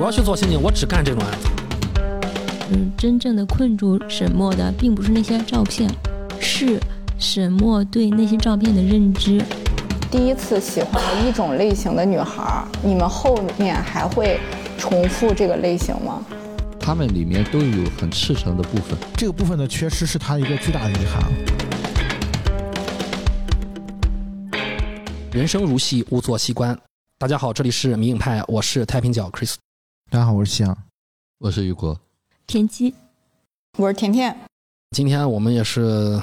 我要去做刑警，我只干这种案子。嗯，真正的困住沈墨的，并不是那些照片，是沈墨对那些照片的认知。第一次喜欢一种类型的女孩，你们后面还会重复这个类型吗？他们里面都有很赤诚的部分，这个部分的缺失是他一个巨大的遗憾。人生如戏，勿做戏观。大家好，这里是迷影派，我是太平角 Chris。大家好，我是夕阳，我是雨果，田鸡，我是甜甜。今天我们也是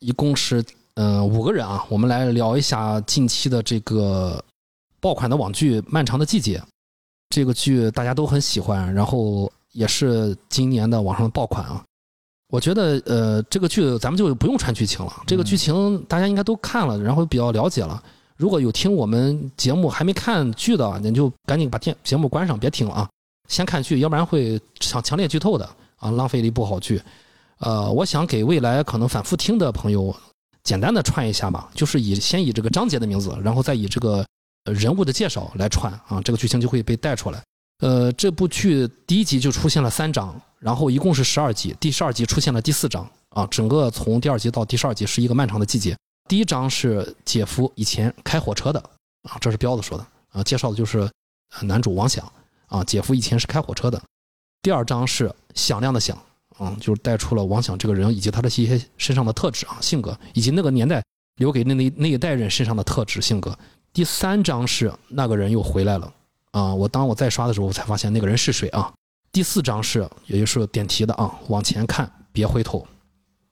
一共是呃五个人啊，我们来聊一下近期的这个爆款的网剧《漫长的季节》。这个剧大家都很喜欢，然后也是今年的网上的爆款啊。我觉得呃这个剧咱们就不用串剧情了，这个剧情大家应该都看了，然后比较了解了。如果有听我们节目还没看剧的，你就赶紧把电节目关上，别听了啊，先看剧，要不然会强强烈剧透的啊，浪费了一部好剧。呃，我想给未来可能反复听的朋友简单的串一下吧，就是以先以这个章节的名字，然后再以这个人物的介绍来串啊，这个剧情就会被带出来。呃，这部剧第一集就出现了三章，然后一共是十二集，第十二集出现了第四章啊，整个从第二集到第十二集是一个漫长的季节。第一章是姐夫以前开火车的啊，这是彪子说的啊，介绍的就是男主王想啊，姐夫以前是开火车的。第二章是响亮的响，嗯，就是带出了王响这个人以及他的一些身上的特质啊、性格，以及那个年代留给那那那一代人身上的特质性格。第三章是那个人又回来了啊，我当我再刷的时候，我才发现那个人是谁啊。第四章是也就是点题的啊，往前看，别回头。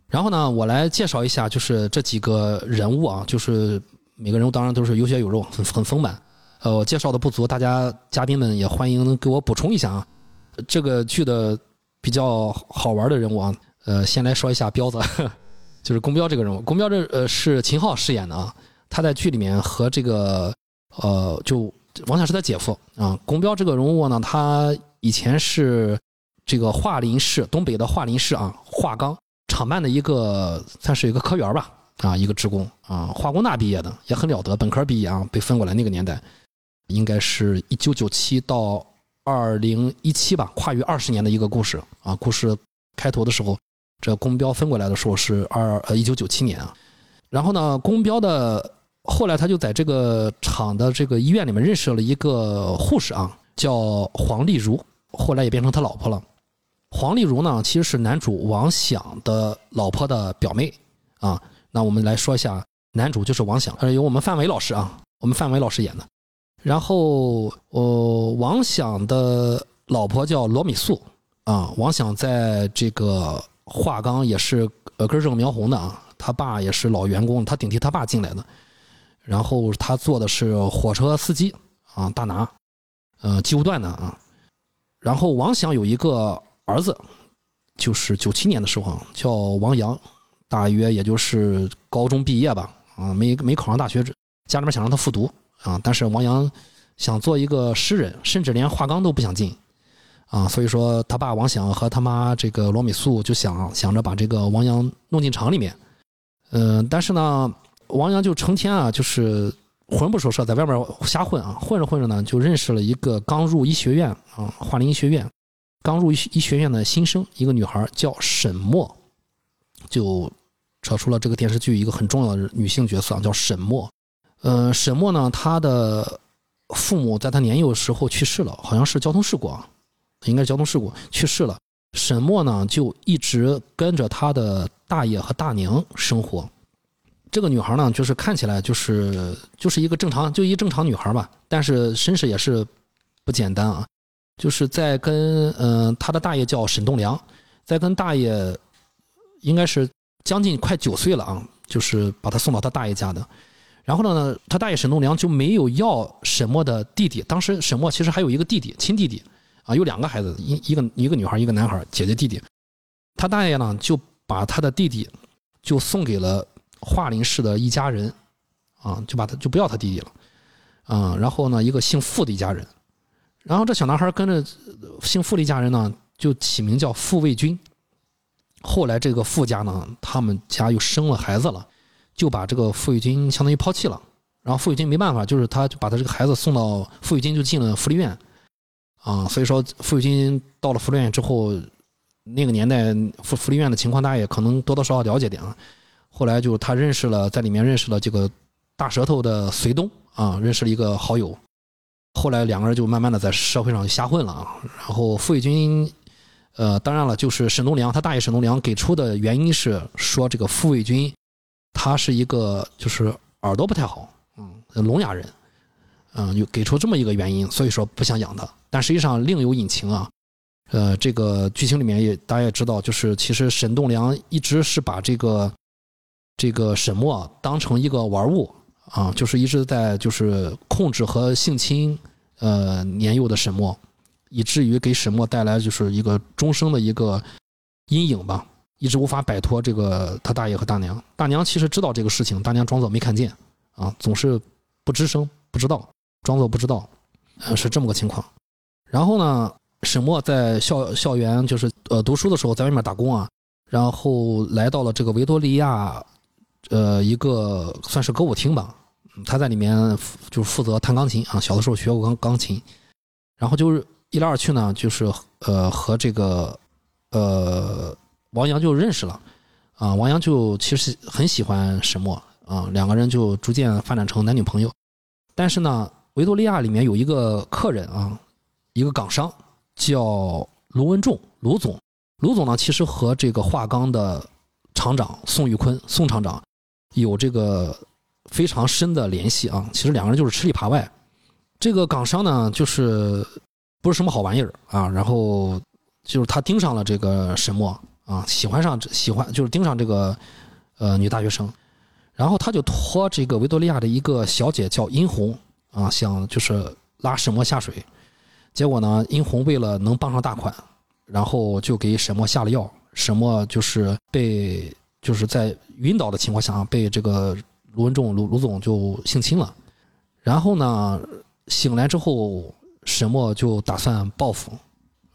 然后呢，我来介绍一下，就是这几个人物啊，就是每个人物当然都是有血有肉，很很丰满。呃，我介绍的不足，大家嘉宾们也欢迎给我补充一下啊。这个剧的比较好玩的人物啊，呃，先来说一下彪子，就是宫彪这个人物。宫彪这呃是秦昊饰演的啊，他在剧里面和这个呃就王响是他姐夫啊。宫彪这个人物呢，他以前是这个桦林市东北的桦林市啊桦钢。厂办的一个算是一个科员吧，啊，一个职工啊，化工大毕业的也很了得，本科毕业啊，被分过来那个年代，应该是一九九七到二零一七吧，跨越二十年的一个故事啊。故事开头的时候，这公标分过来的时候是二呃一九九七年啊。然后呢，公标的后来他就在这个厂的这个医院里面认识了一个护士啊，叫黄丽茹，后来也变成他老婆了。黄丽茹呢，其实是男主王响的老婆的表妹啊。那我们来说一下，男主就是王响，呃，由我们范伟老师啊，我们范伟老师演的。然后，呃，王响的老婆叫罗米素啊。王响在这个华钢也是呃根正苗红的啊，他爸也是老员工，他顶替他爸进来的。然后他做的是火车司机啊，大拿，呃，机务段的啊。然后王响有一个。儿子就是九七年的时候啊叫王阳，大约也就是高中毕业吧，啊，没没考上大学，家里面想让他复读啊，但是王阳想做一个诗人，甚至连画钢都不想进啊，所以说他爸王想和他妈这个罗美素就想想着把这个王阳弄进厂里面，嗯，但是呢，王阳就成天啊就是魂不守舍，在外面瞎混啊，混着混着呢就认识了一个刚入医学院啊，华林医学院。刚入医医学院的新生，一个女孩叫沈墨，就扯出了这个电视剧一个很重要的女性角色，叫沈墨。呃，沈墨呢，他的父母在他年幼时候去世了，好像是交通事故啊，应该是交通事故去世了。沈墨呢，就一直跟着他的大爷和大娘生活。这个女孩呢，就是看起来就是就是一个正常，就一正常女孩吧，但是身世也是不简单啊。就是在跟嗯他的大爷叫沈栋梁，在跟大爷应该是将近快九岁了啊，就是把他送到他大爷家的。然后呢，他大爷沈栋梁就没有要沈墨的弟弟。当时沈墨其实还有一个弟弟，亲弟弟啊，有两个孩子，一一个一个女孩，一个男孩，姐姐弟弟。他大爷呢就把他的弟弟就送给了桦林市的一家人啊，就把他就不要他弟弟了啊。然后呢，一个姓傅的一家人。然后这小男孩跟着姓傅的一家人呢，就起名叫傅卫军。后来这个傅家呢，他们家又生了孩子了，就把这个傅卫军相当于抛弃了。然后傅卫军没办法，就是他就把他这个孩子送到傅卫军就进了福利院。啊，所以说傅卫军到了福利院之后，那个年代福福利院的情况大家也可能多多少少了解点啊。后来就他认识了，在里面认识了这个大舌头的隋东啊，认识了一个好友。后来两个人就慢慢的在社会上瞎混了啊。然后傅卫军，呃，当然了，就是沈东良，他大爷沈东良给出的原因是说这个傅卫军，他是一个就是耳朵不太好，嗯，聋哑人，嗯，就给出这么一个原因，所以说不想养他。但实际上另有隐情啊。呃，这个剧情里面也大家也知道，就是其实沈栋梁一直是把这个这个沈墨当成一个玩物啊，就是一直在就是控制和性侵呃年幼的沈墨，以至于给沈墨带来就是一个终生的一个阴影吧，一直无法摆脱这个他大爷和大娘。大娘其实知道这个事情，大娘装作没看见啊，总是不吱声，不知道，装作不知道，呃，是这么个情况。然后呢？沈墨在校校园就是呃读书的时候，在外面打工啊，然后来到了这个维多利亚，呃一个算是歌舞厅吧，他在里面就是负责弹钢琴啊，小的时候学过钢钢琴，然后就是一来二去呢，就是呃和这个呃王阳就认识了，啊王阳就其实很喜欢沈墨啊，两个人就逐渐发展成男女朋友，但是呢维多利亚里面有一个客人啊，一个港商。叫卢文仲，卢总，卢总呢，其实和这个华钢的厂长宋玉坤，宋厂长有这个非常深的联系啊。其实两个人就是吃里扒外。这个港商呢，就是不是什么好玩意儿啊。然后就是他盯上了这个沈墨啊，喜欢上喜欢就是盯上这个呃女大学生，然后他就托这个维多利亚的一个小姐叫殷红啊，想就是拉沈墨下水。结果呢？殷红为了能傍上大款，然后就给沈墨下了药。沈墨就是被就是在晕倒的情况下被这个卢文仲卢卢总就性侵了。然后呢，醒来之后，沈墨就打算报复。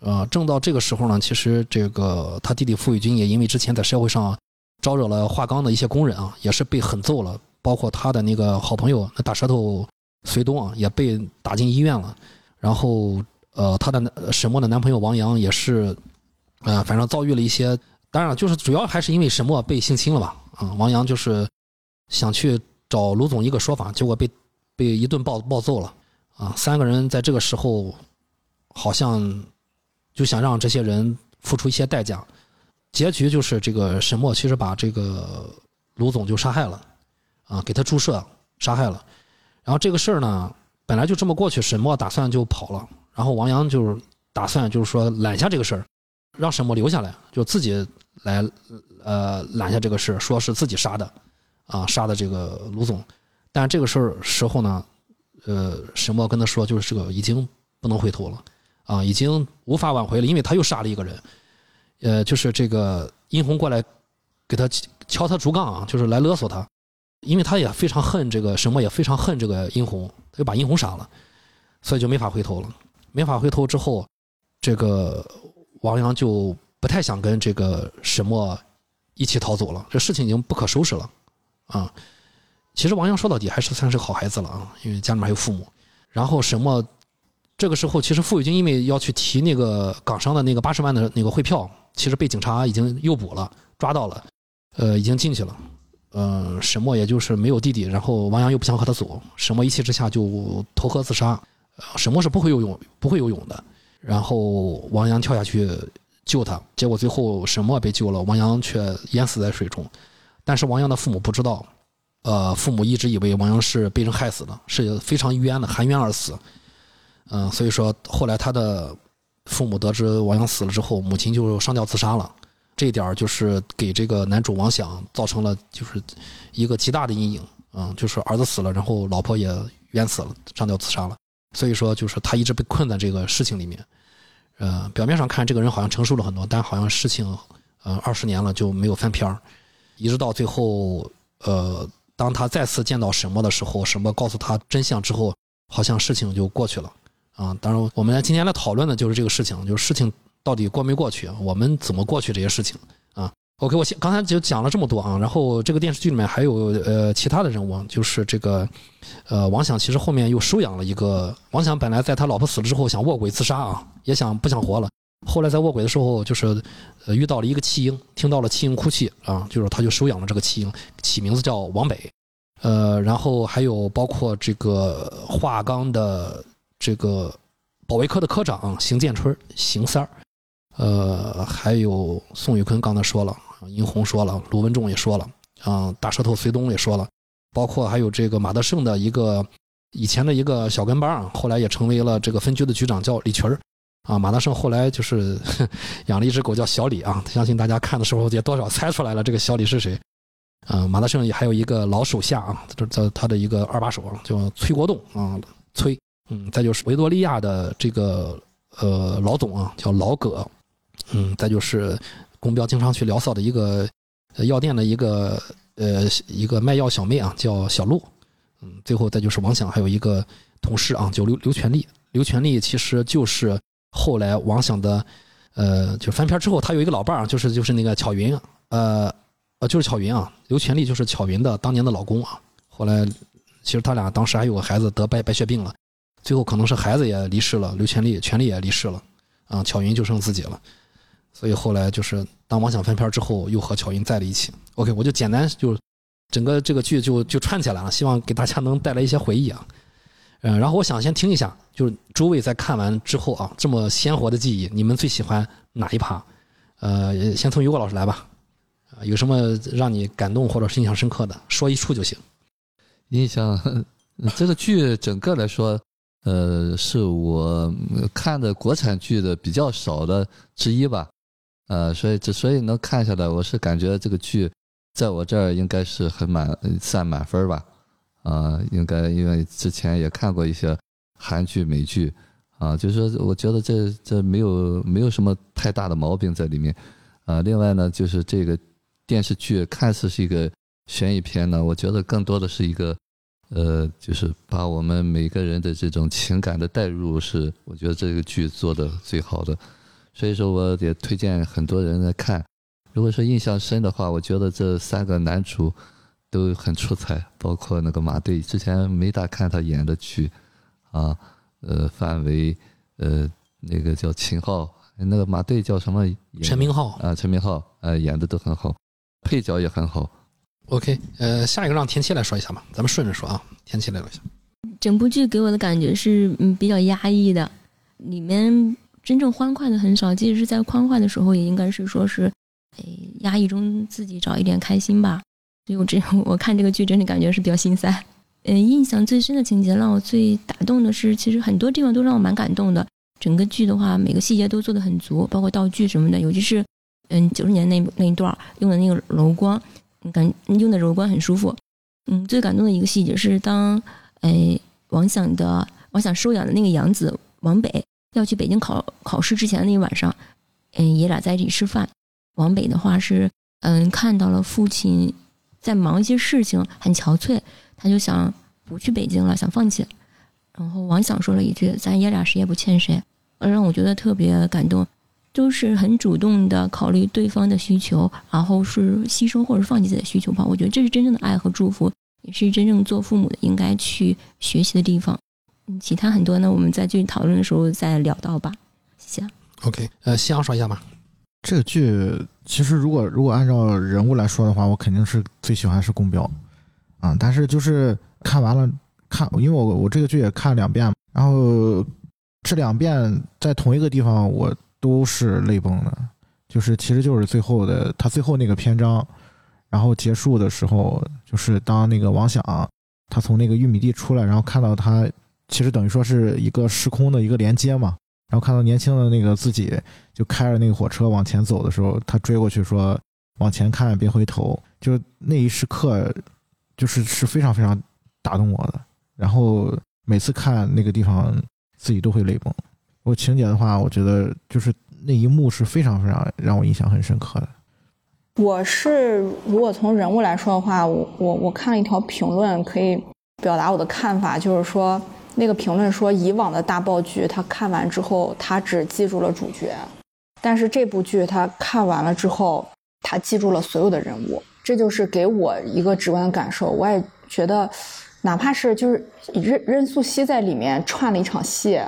呃，正到这个时候呢，其实这个他弟弟傅卫军也因为之前在社会上招惹了华钢的一些工人啊，也是被狠揍了。包括他的那个好朋友那大舌头隋东啊，也被打进医院了。然后。呃，他的沈墨的男朋友王阳也是，呃，反正遭遇了一些，当然就是主要还是因为沈墨被性侵了吧，啊，王阳就是想去找卢总一个说法，结果被被一顿暴暴揍了，啊，三个人在这个时候好像就想让这些人付出一些代价，结局就是这个沈墨其实把这个卢总就杀害了，啊，给他注射杀害了，然后这个事儿呢本来就这么过去，沈墨打算就跑了。然后王阳就是打算就是说揽下这个事儿，让沈墨留下来，就自己来呃揽下这个事儿，说是自己杀的，啊杀的这个卢总。但这个事儿时候呢，呃沈墨跟他说，就是这个已经不能回头了，啊已经无法挽回了，因为他又杀了一个人，呃就是这个殷红过来给他敲他竹杠啊，就是来勒索他，因为他也非常恨这个沈墨，也非常恨这个殷红，他就把殷红杀了，所以就没法回头了。没法回头之后，这个王阳就不太想跟这个沈墨一起逃走了。这事情已经不可收拾了，啊！其实王阳说到底还是算是好孩子了啊，因为家里面还有父母。然后沈墨这个时候，其实傅卫军因为要去提那个港商的那个八十万的那个汇票，其实被警察已经诱捕了，抓到了，呃，已经进去了。嗯，沈墨也就是没有弟弟，然后王阳又不想和他走，沈墨一气之下就投河自杀。沈墨是不会游泳，不会游泳的。然后王阳跳下去救他，结果最后沈墨被救了，王阳却淹死在水中。但是王阳的父母不知道，呃，父母一直以为王阳是被人害死的，是非常冤的，含冤而死。嗯，所以说后来他的父母得知王阳死了之后，母亲就上吊自杀了。这一点就是给这个男主王想造成了就是一个极大的阴影。嗯，就是儿子死了，然后老婆也冤死了，上吊自杀了。所以说，就是他一直被困在这个事情里面。呃，表面上看这个人好像成熟了很多，但好像事情，呃，二十年了就没有翻篇儿。一直到最后，呃，当他再次见到沈墨的时候，沈墨告诉他真相之后，好像事情就过去了。啊，当然，我们今天来讨论的就是这个事情，就是事情到底过没过去，我们怎么过去这些事情啊？OK，我先刚才就讲了这么多啊，然后这个电视剧里面还有呃其他的人物，就是这个呃王想其实后面又收养了一个王想，本来在他老婆死了之后想卧轨自杀啊，也想不想活了，后来在卧轨的时候就是遇到了一个弃婴，听到了弃婴哭泣啊，就是他就收养了这个弃婴，起名字叫王北，呃，然后还有包括这个华冈的这个保卫科的科长邢建春，邢三儿。呃，还有宋宇坤刚才说了，殷红说了，卢文仲也说了，啊，大舌头隋东也说了，包括还有这个马德胜的一个以前的一个小跟班啊，后来也成为了这个分局的局长，叫李群儿，啊，马德胜后来就是 养了一只狗叫小李啊，相信大家看的时候也多少猜出来了，这个小李是谁？啊，马德胜也还有一个老手下啊，这这他的一个二把手叫崔国栋啊，崔，嗯，再就是维多利亚的这个呃老总啊，叫老葛。嗯，再就是公标经常去聊骚的一个呃药店的一个呃一个卖药小妹啊，叫小陆。嗯，最后再就是王想，还有一个同事啊，叫刘刘全利。刘全利其实就是后来王想的呃，就翻篇之后，他有一个老伴儿，就是就是那个巧云，呃呃，就是巧云啊。刘全利就是巧云的当年的老公啊。后来其实他俩当时还有个孩子得白白血病了，最后可能是孩子也离世了，刘全利全利也离世了啊，巧云就剩自己了。所以后来就是当王想翻篇之后，又和巧云在了一起。OK，我就简单就整个这个剧就就串起来了，希望给大家能带来一些回忆啊。嗯，然后我想先听一下，就是诸位在看完之后啊，这么鲜活的记忆，你们最喜欢哪一趴？呃，先从于果老师来吧。有什么让你感动或者是印象深刻的，说一处就行。印象 这个剧整个来说。呃，是我看的国产剧的比较少的之一吧，呃，所以之所以能看下来，我是感觉这个剧在我这儿应该是很满，算满分吧，啊，应该因为之前也看过一些韩剧、美剧，啊，就是说我觉得这这没有没有什么太大的毛病在里面，啊，另外呢，就是这个电视剧看似是一个悬疑片呢，我觉得更多的是一个。呃，就是把我们每个人的这种情感的代入，是我觉得这个剧做的最好的，所以说我也推荐很多人来看。如果说印象深的话，我觉得这三个男主都很出彩，包括那个马队，之前没大看他演的剧，啊，呃，范伟，呃，那个叫秦昊，那个马队叫什么？陈明昊啊，陈明昊，呃，演的都很好，配角也很好。OK，呃，下一个让田七来说一下吧，咱们顺着说啊。田七来说一下，整部剧给我的感觉是嗯比较压抑的，里面真正欢快的很少，即使是在欢快的时候，也应该是说是，哎，压抑中自己找一点开心吧。所以我这 我看这个剧真的感觉是比较心塞。嗯，印象最深的情节让我最打动的是，其实很多地方都让我蛮感动的。整个剧的话，每个细节都做的很足，包括道具什么的，尤其是嗯九十年那那一段用的那个柔光。感用的柔光很舒服，嗯，最感动的一个细节是当，哎，王想的王想收养的那个养子王北要去北京考考试之前那一晚上，嗯，爷俩在一起吃饭。王北的话是，嗯，看到了父亲在忙一些事情，很憔悴，他就想不去北京了，想放弃。然后王想说了一句：“咱爷俩谁也不欠谁。”让我觉得特别感动。都是很主动的考虑对方的需求，然后是牺牲或者放弃自己的需求吧。我觉得这是真正的爱和祝福，也是真正做父母的应该去学习的地方。嗯，其他很多呢，我们在继续讨论的时候再聊到吧。谢谢。OK，呃，夕阳说一下吧。这个剧其实如果如果按照人物来说的话，我肯定是最喜欢是宫彪啊。但是就是看完了看，因为我我这个剧也看了两遍，然后这两遍在同一个地方我。都是泪崩的，就是其实就是最后的他最后那个篇章，然后结束的时候，就是当那个王想他从那个玉米地出来，然后看到他其实等于说是一个时空的一个连接嘛，然后看到年轻的那个自己就开着那个火车往前走的时候，他追过去说往前看别回头，就那一时刻就是是非常非常打动我的，然后每次看那个地方自己都会泪崩。我情节的话，我觉得就是那一幕是非常非常让我印象很深刻的。我是如果从人物来说的话，我我我看了一条评论，可以表达我的看法，就是说那个评论说，以往的大爆剧他看完之后，他只记住了主角，但是这部剧他看完了之后，他记住了所有的人物，这就是给我一个直观的感受。我也觉得，哪怕是就是任任素汐在里面串了一场戏，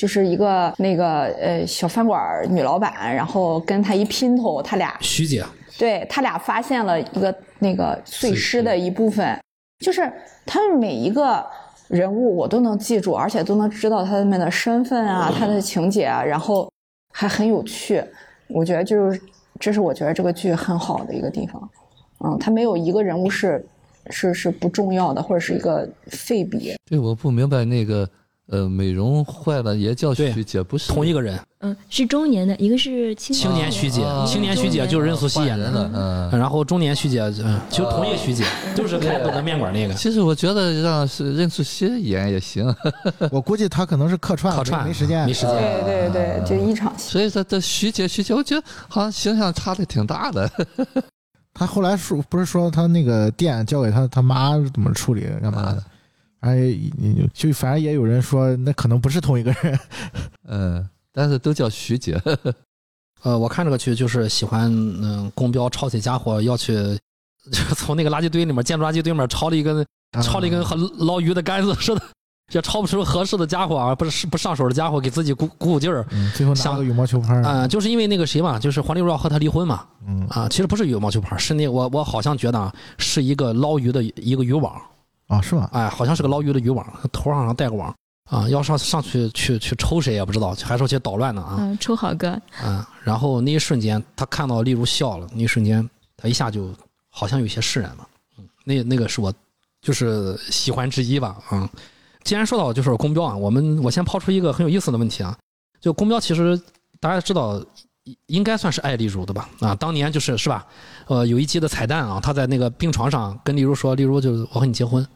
就是一个那个呃小饭馆女老板，然后跟他一姘头，他俩徐姐，对他俩发现了一个那个碎尸的一部分，就是他们每一个人物我都能记住，而且都能知道他们的身份啊，他的情节啊，然后还很有趣。我觉得就是这是我觉得这个剧很好的一个地方，嗯，他没有一个人物是是是不重要的，或者是一个废笔。对，我不明白那个呃，美容坏了也叫徐姐，不是同一个人，嗯，是中年的，一个是青青年徐姐啊，青年徐姐就是任素汐演的换人了，嗯。然后中年徐姐，嗯，就同一个徐姐，就是开东的面馆那个。其实我觉得让是任素汐演也行，我估计她可能是客串，客串没时间，没时间对对对，就一场戏。所以说这徐姐徐姐，我觉得好像形象差的挺大的。他后来说不是说他那个店交给他他妈怎么处理干嘛的？哎，就反正也有人说那可能不是同一个人。嗯，但是都叫徐姐。呃，我看这个剧就是喜欢，嗯，公标抄起家伙要去，就从那个垃圾堆里面，建筑垃圾堆里面抄了一根，抄了一根和捞鱼的杆子似的，也抄不出合适的家伙啊，不是不上手的家伙，给自己鼓鼓鼓劲儿。嗯，最后拿像个羽毛球拍儿。啊、就是因为那个谁嘛，就是黄丽茹要和他离婚嘛，嗯啊、其实不是羽毛球拍，是那我我好像觉得啊，是一个捞鱼的一个渔网，啊，是吧？哎，好像是个捞鱼的渔网，头上上带个网啊，要上上去去去抽谁也不知道，还说去捣乱呢啊，嗯，抽好哥，啊，然后那一瞬间他看到丽如笑了，那一瞬间他一下就好像有些释然了，嗯，那那个是我就是喜欢之一吧，啊，既然说到就是公标啊，我们我先抛出一个很有意思的问题啊，就公标其实大家知道应该算是爱丽茹的吧，啊，当年就是是吧，呃，有一集的彩蛋啊，他在那个病床上跟丽茹说，丽茹就我和你结婚，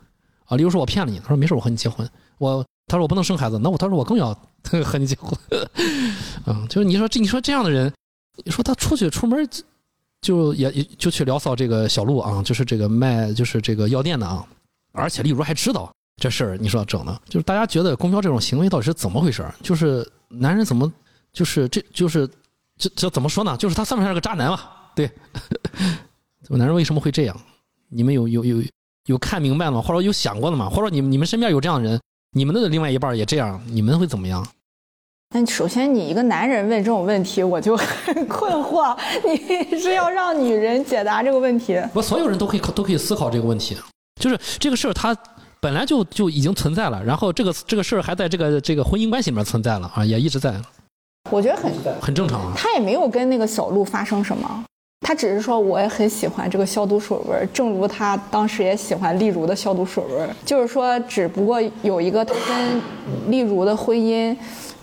啊，例如说我骗了你，他说没事，我和你结婚，我他说我不能生孩子，那我他说我更要 和你结婚，嗯，就是你说这你说这样的人，你说他出去出门就也也就去聊骚这个小路啊，就是这个卖就是这个药店的啊，而且例如还知道这事儿，你说整的，就是大家觉得公标这种行为到底是怎么回事儿？就是男人怎么就是这就是这这怎么说呢？就是他算不算是个渣男嘛？对，这个男人为什么会这样？你们有有有有看明白了吗？或者有想过了吗？或者你们你们身边有这样的人，你们的另外一半也这样，你们会怎么样？那首先，你一个男人问这种问题，我就很 困惑。你 是要让女人解答这个问题？不，所有人都可以都可以思考这个问题，就是这个事儿它本来就就已经存在了，然后这个这个事儿还在这个这个婚姻关系里面存在了啊，也一直在，我觉得很，很正常啊。他也没有跟那个小鹿发生什么，他只是说我也很喜欢这个消毒水味儿，正如他当时也喜欢丽茹的消毒水味儿。就是说，只不过有一个他跟丽茹的婚姻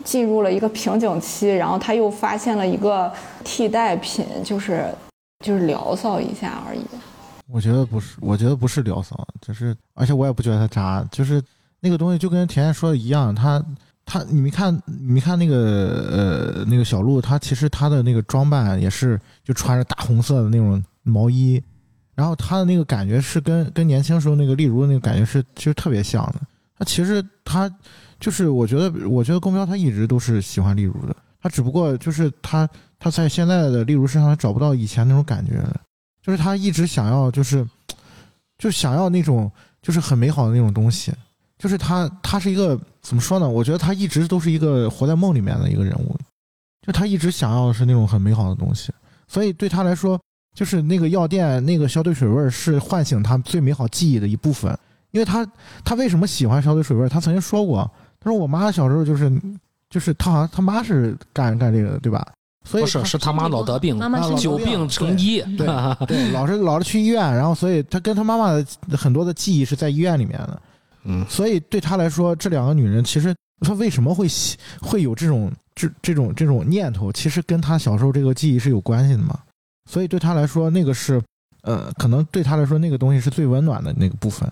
进入了一个瓶颈期，然后他又发现了一个替代品，就是就是聊骚一下而已。我觉得不是，我觉得不是聊骚，就是而且我也不觉得他渣，就是那个东西就跟甜甜说的一样，他他你没看你没看那个呃那个小鹿，他其实他的那个装扮也是就穿着大红色的那种毛衣，然后他的那个感觉是跟跟年轻时候那个丽茹的那个感觉是其实特别像的。他其实他就是我觉得我觉得宫彪他一直都是喜欢丽茹的，他只不过就是他他在现在的丽茹身上他找不到以前那种感觉了。就是他一直想要，就是就想要那种就是很美好的那种东西，就是他他是一个怎么说呢？我觉得他一直都是一个活在梦里面的一个人物，就他一直想要的是那种很美好的东西，所以对他来说，就是那个药店那个消毒水味儿是唤醒他最美好记忆的一部分。因为他他为什么喜欢消毒水味儿？他曾经说过，他说我妈小时候就是就是他好像他妈是干干这个的，对吧？所以不是，是他妈老得病，妈妈啊是久病成医。对对，老是老是去医院，然后所以他跟他妈妈的很多的记忆是在医院里面的，嗯，所以对他来说，这两个女人其实他为什么会喜会有这种这这种这种念头，其实跟他小时候这个记忆是有关系的嘛。所以对他来说，那个是呃，可能对他来说那个东西是最温暖的那个部分，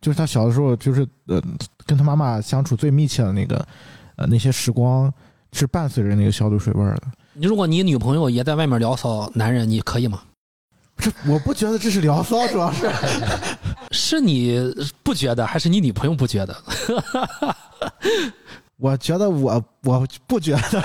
就是他小的时候就是呃跟他妈妈相处最密切的那个呃那些时光，是伴随着那个消毒水味儿的。你如果你女朋友也在外面聊骚男人，你可以吗？这我不觉得这是聊骚，主要是。是你不觉得，还是你女朋友不觉得？我觉得我我不觉得，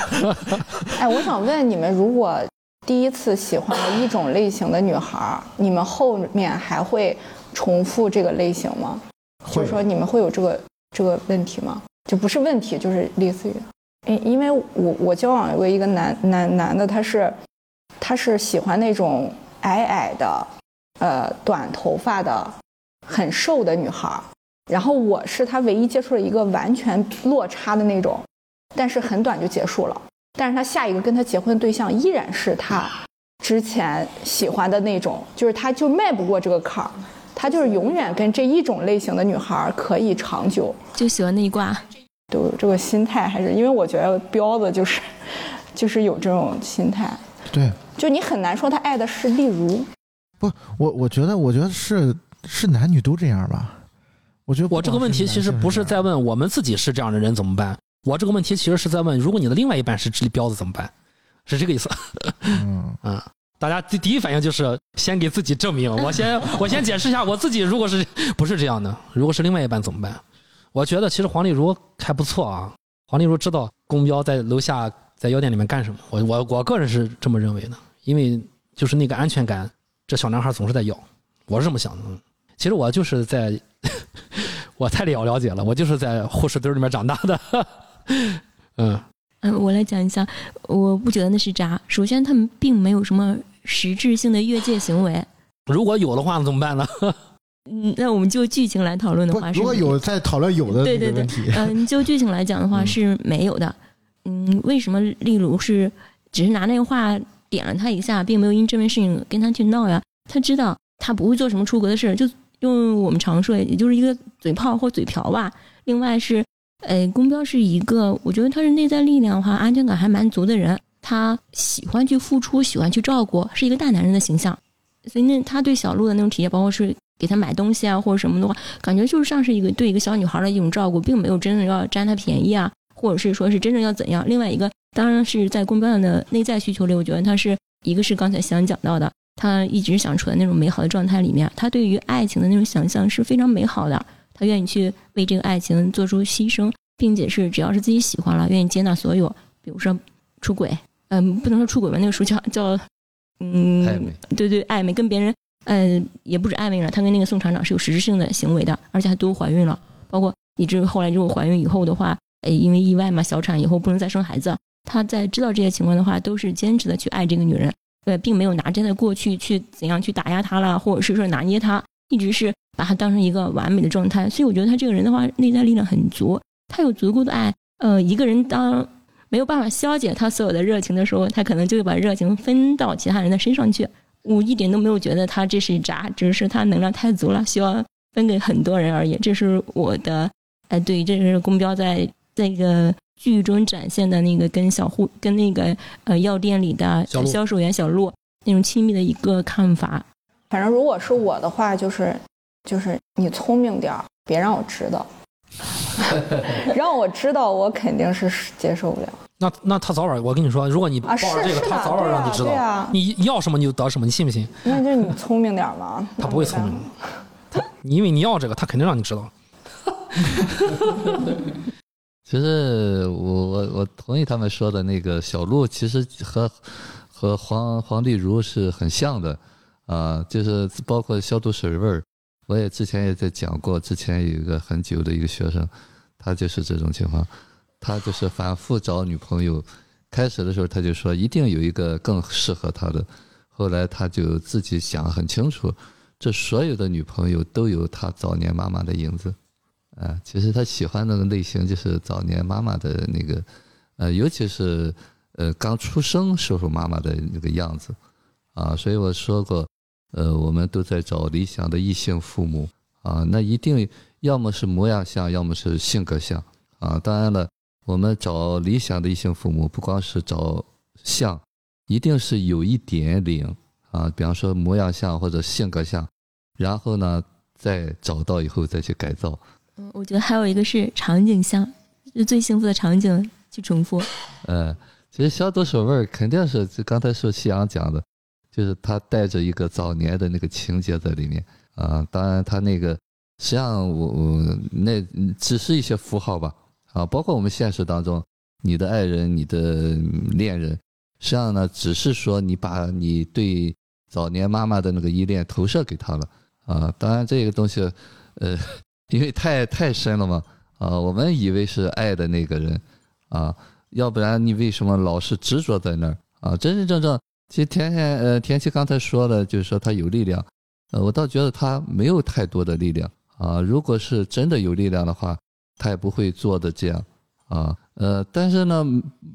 哎，我想问你们，如果第一次喜欢了一种类型的女孩儿，你们后面还会重复这个类型吗？就会是说你们会有这个这个问题吗？就不是问题，就是类似于，因因为我我交往过一个男男男的，他是他是喜欢那种矮矮的，呃，短头发的，很瘦的女孩儿。然后我是他唯一接触了一个完全落差的那种，但是很短就结束了。但是他下一个跟他结婚的对象依然是他之前喜欢的那种，就是他就迈不过这个坎儿，他就是永远跟这一种类型的女孩儿可以长久。就喜欢那一挂。都有这个心态，还是因为我觉得彪子就是就是有这种心态，对，就你很难说他爱的是例如，不，我我觉得，我觉得是是男女都这样吧。我觉得我这个问题其实不是在问我们自己是这样的人怎么办，我这个问题其实是在问，如果你的另外一半是这彪子怎么办？是这个意思。嗯，嗯，大家第第一反应就是先给自己证明。我先我先解释一下我自己，如果是不是这样的，如果是另外一半怎么办？我觉得其实黄丽茹还不错啊。黄丽茹知道公标在楼下在药店里面干什么，我我我个人是这么认为的，因为就是那个安全感，这小男孩总是在要，我是这么想的。嗯其实我就是在，我太了了解了，我就是在护士堆里面长大的。嗯，嗯，我来讲一下，我不觉得那是渣。首先，他们并没有什么实质性的越界行为。如果有的话，那怎么办呢？嗯，那我们就剧情来讨论的话，，是如果有在讨论有的对对对嗯，就剧情来讲的话嗯是没有的。嗯，嗯为什么例如是只是拿那个话点了他一下，并没有因这件事情跟他去闹呀？他知道他不会做什么出格的事，就用我们常说，也就是一个嘴炮或嘴瓢吧。另外是，呃，公标是一个，我觉得他是内在力量的话，安全感还蛮足的人，他喜欢去付出，喜欢去照顾，是一个大男人的形象。所以那他对小鹿的那种体验，包括是给他买东西啊或者什么的话，感觉就是像是一个对一个小女孩的一种照顾，并没有真的要占她便宜啊，或者是说是真正要怎样。另外一个，当然是在公标的内在需求里，我觉得他是一个是刚才想讲到的，他一直想处在那种美好的状态里面，他对于爱情的那种想象是非常美好的，他愿意去为这个爱情做出牺牲，并且是只要是自己喜欢了，愿意接纳所有，比如说出轨，嗯，不能说出轨吧，那个书叫叫，嗯，暧昧对对，暧昧跟别人，呃，也不止暧昧了，他跟那个宋厂长是有实质性的行为的，而且还都怀孕了，包括以至于后来如果怀孕以后的话，呃，因为意外嘛，小产以后不能再生孩子，他在知道这些情况的话，都是坚持的去爱这个女人，呃，并没有拿这的过去去怎样去打压她啦，或者是说拿捏她，一直是把她当成一个完美的状态，所以我觉得他这个人的话，内在力量很足，他有足够的爱，呃，一个人当没有办法消解他所有的热情的时候，他可能就会把热情分到其他人的身上去。我一点都没有觉得他这是渣，只是他能量太足了，需要分给很多人而已。这是我的，哎，对，这是公标在这个剧中展现的那个跟小护跟那个呃药店里的销售员小鹿那种亲密的一个看法。反正如果是我的话，就是就是你聪明点儿，别让我知道，让我知道我肯定是接受不了那那他早晚，我跟你说，如果你抱啊。着这个，他早晚让你知道。你要什么你就得什么，你信不信？那就是你聪明点儿嘛。他不会聪明，他 因为你要这个，他肯定让你知道。其实我我我同意他们说的那个小鹿，其实和和黄黄丽茹是很像的啊、就是包括消毒水味儿。我也之前也在讲过，之前有一个很久的一个学生，他就是这种情况，他就是反复找女朋友。开始的时候他就说一定有一个更适合他的，后来他就自己想很清楚，这所有的女朋友都有他早年妈妈的影子。啊，其实他喜欢那个类型就是早年妈妈的那个，呃，尤其是呃刚出生时候妈妈的那个样子，啊，所以我说过，呃，我们都在找理想的异性父母啊，那一定要么是模样像，要么是性格像啊。当然了，我们找理想的异性父母，不光是找像，一定是有一点灵啊，比方说模样像或者性格像，然后呢，再找到以后再去改造。嗯，我觉得还有一个是场景像，就最幸福的场景去重复。呃，其实消毒水味儿肯定是，就刚才说夕阳讲的，就是他带着一个早年的那个情节在里面啊。当然，他那个实际上我我那只是一些符号吧啊，包括我们现实当中，你的爱人、你的恋人，实际上呢，只是说你把你对早年妈妈的那个依恋投射给他了啊。当然这个东西，呃，因为太太深了嘛啊，我们以为是爱的那个人啊，要不然你为什么老是执着在那儿啊？真真正正，其实甜甜呃田七刚才说的，就是说他有力量，呃，我倒觉得他没有太多的力量啊。如果是真的有力量的话，他也不会做的这样啊。呃，但是呢，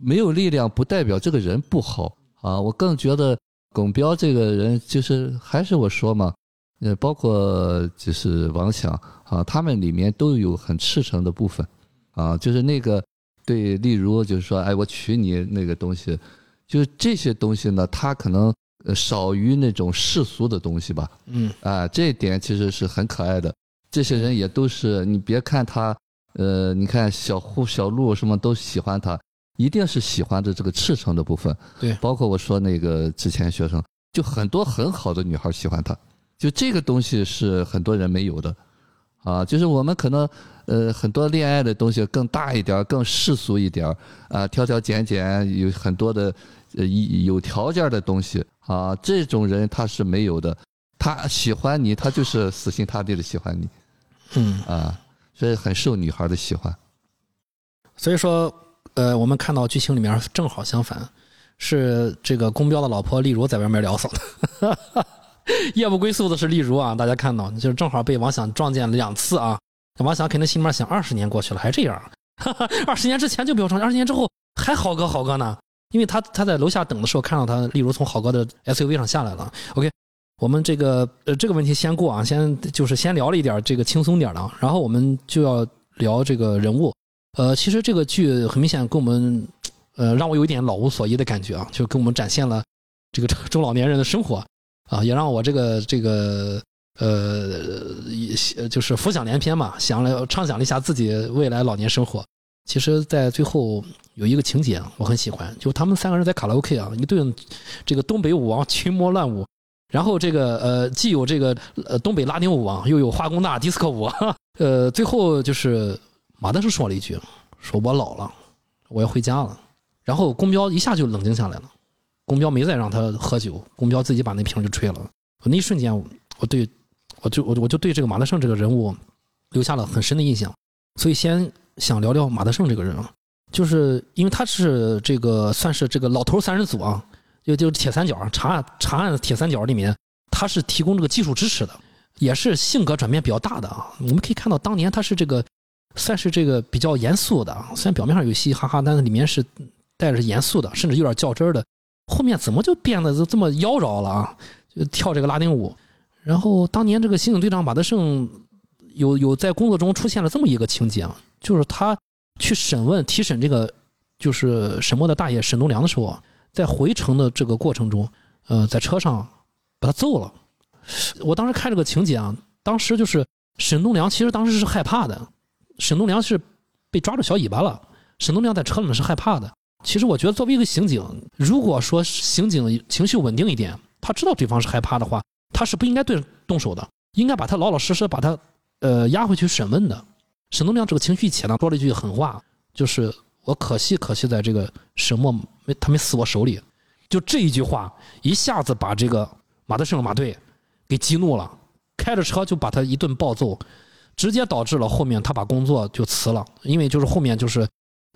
没有力量不代表这个人不好啊。我更觉得巩彪这个人，就是还是我说嘛，呃，包括就是王响啊，他们里面都有很赤诚的部分啊。就是那个对，例如就是说，哎，我娶你那个东西，就是这些东西呢，他可能呃少于那种世俗的东西吧。嗯啊，这一点其实是很可爱的。这些人也都是，你别看他。呃，你看小虎、小鹿什么都喜欢他，一定是喜欢的这个赤诚的部分。对，包括我说那个之前学生，就很多很好的女孩喜欢他，就这个东西是很多人没有的，啊，就是我们可能呃很多恋爱的东西更大一点，更世俗一点啊，挑挑拣拣，有很多的呃有条件的东西。啊，这种人他是没有的，他喜欢你，他就是死心塌地的喜欢你，嗯。啊。所以很受女孩的喜欢，所以说，呃，我们看到剧情里面正好相反，是这个宫彪的老婆丽如在外面聊骚的，夜不归宿的是丽茹啊。大家看到，就是正好被王想撞见了两次啊。王想肯定心里面想：二十年过去了还这样，二十年之前就表彰，二十年之后还好哥好哥呢。因为他他在楼下等的时候看到他例如从好哥的 SUV 上下来了。OK，我们这个呃这个问题先过啊，先就是先聊了一点这个轻松点的，然后我们就要聊这个人物。呃，其实这个剧很明显跟我们，呃，让我有一点老无所依的感觉啊，就给我们展现了这个中老年人的生活啊，也让我这个这个呃，就是浮想联翩嘛，想了畅想了一下自己未来老年生活。其实，在最后有一个情节我很喜欢，就他们三个人在卡拉 OK 啊，一顿这个东北舞王群魔乱舞，然后这个呃，既有这个呃东北拉丁舞王，又有化工大迪斯科舞，呃，最后就是马德胜说了一句，说我老了，我要回家了。然后宫彪一下就冷静下来了，宫彪没再让他喝酒，宫彪自己把那瓶就吹了。我那一瞬间，我对我就我我就对这个马德胜这个人物留下了很深的印象，所以先。想聊聊马德胜这个人啊，就是因为他是这个算是这个老头三人组啊，就就铁三角查案查案铁三角里面，他是提供这个技术支持的，也是性格转变比较大的啊。我们可以看到，当年他是这个算是这个比较严肃的，虽然表面上有嘻嘻哈哈，但是里面是带着严肃的，甚至有点较真的。后面怎么就变得就这么妖娆了啊？就跳这个拉丁舞。然后当年这个刑警队长马德胜有有在工作中出现了这么一个情节啊。就是他去审问提审这个就是沈默的大爷沈东良的时候啊，在回程的这个过程中，呃，在车上把他揍了。我当时看这个情节啊，当时就是沈东良其实当时是害怕的，沈东良是被抓住小尾巴了。沈东良在车里面是害怕的。其实我觉得作为一个刑警，如果说刑警情绪稳定一点，他知道对方是害怕的话，他是不应该对动手的，应该把他老老实实把他呃押回去审问的。沈东亮这个情绪起呢，说了一句狠话，就是我可惜可惜在这个沈墨没他没死我手里，就这一句话一下子把这个马德胜马队给激怒了，开着车就把他一顿暴揍，直接导致了后面他把工作就辞了，因为就是后面就是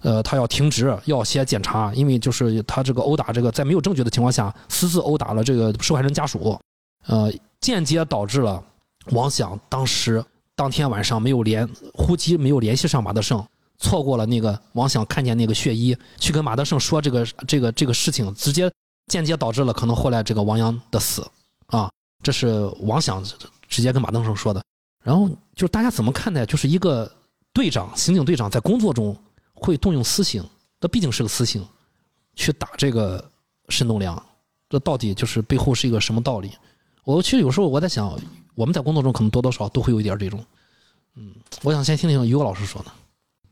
呃他要停职要写检查，因为就是他这个殴打这个在没有证据的情况下私自殴打了这个受害人家属，呃间接导致了王想当时。当天晚上没有联呼机，没有联系上马德胜，错过了那个王想看见那个血衣，去跟马德胜说这个这个这个事情，直接间接导致了可能后来这个王阳的死啊，这是王想直接跟马德胜说的。然后就是大家怎么看待，就是一个队长，刑警队长在工作中会动用私刑，那毕竟是个私刑，去打这个申东良，这到底就是背后是一个什么道理？我其实有时候我在想。我们在工作中可能多多少少都会有一点这种，嗯，我想先听听于老师说的。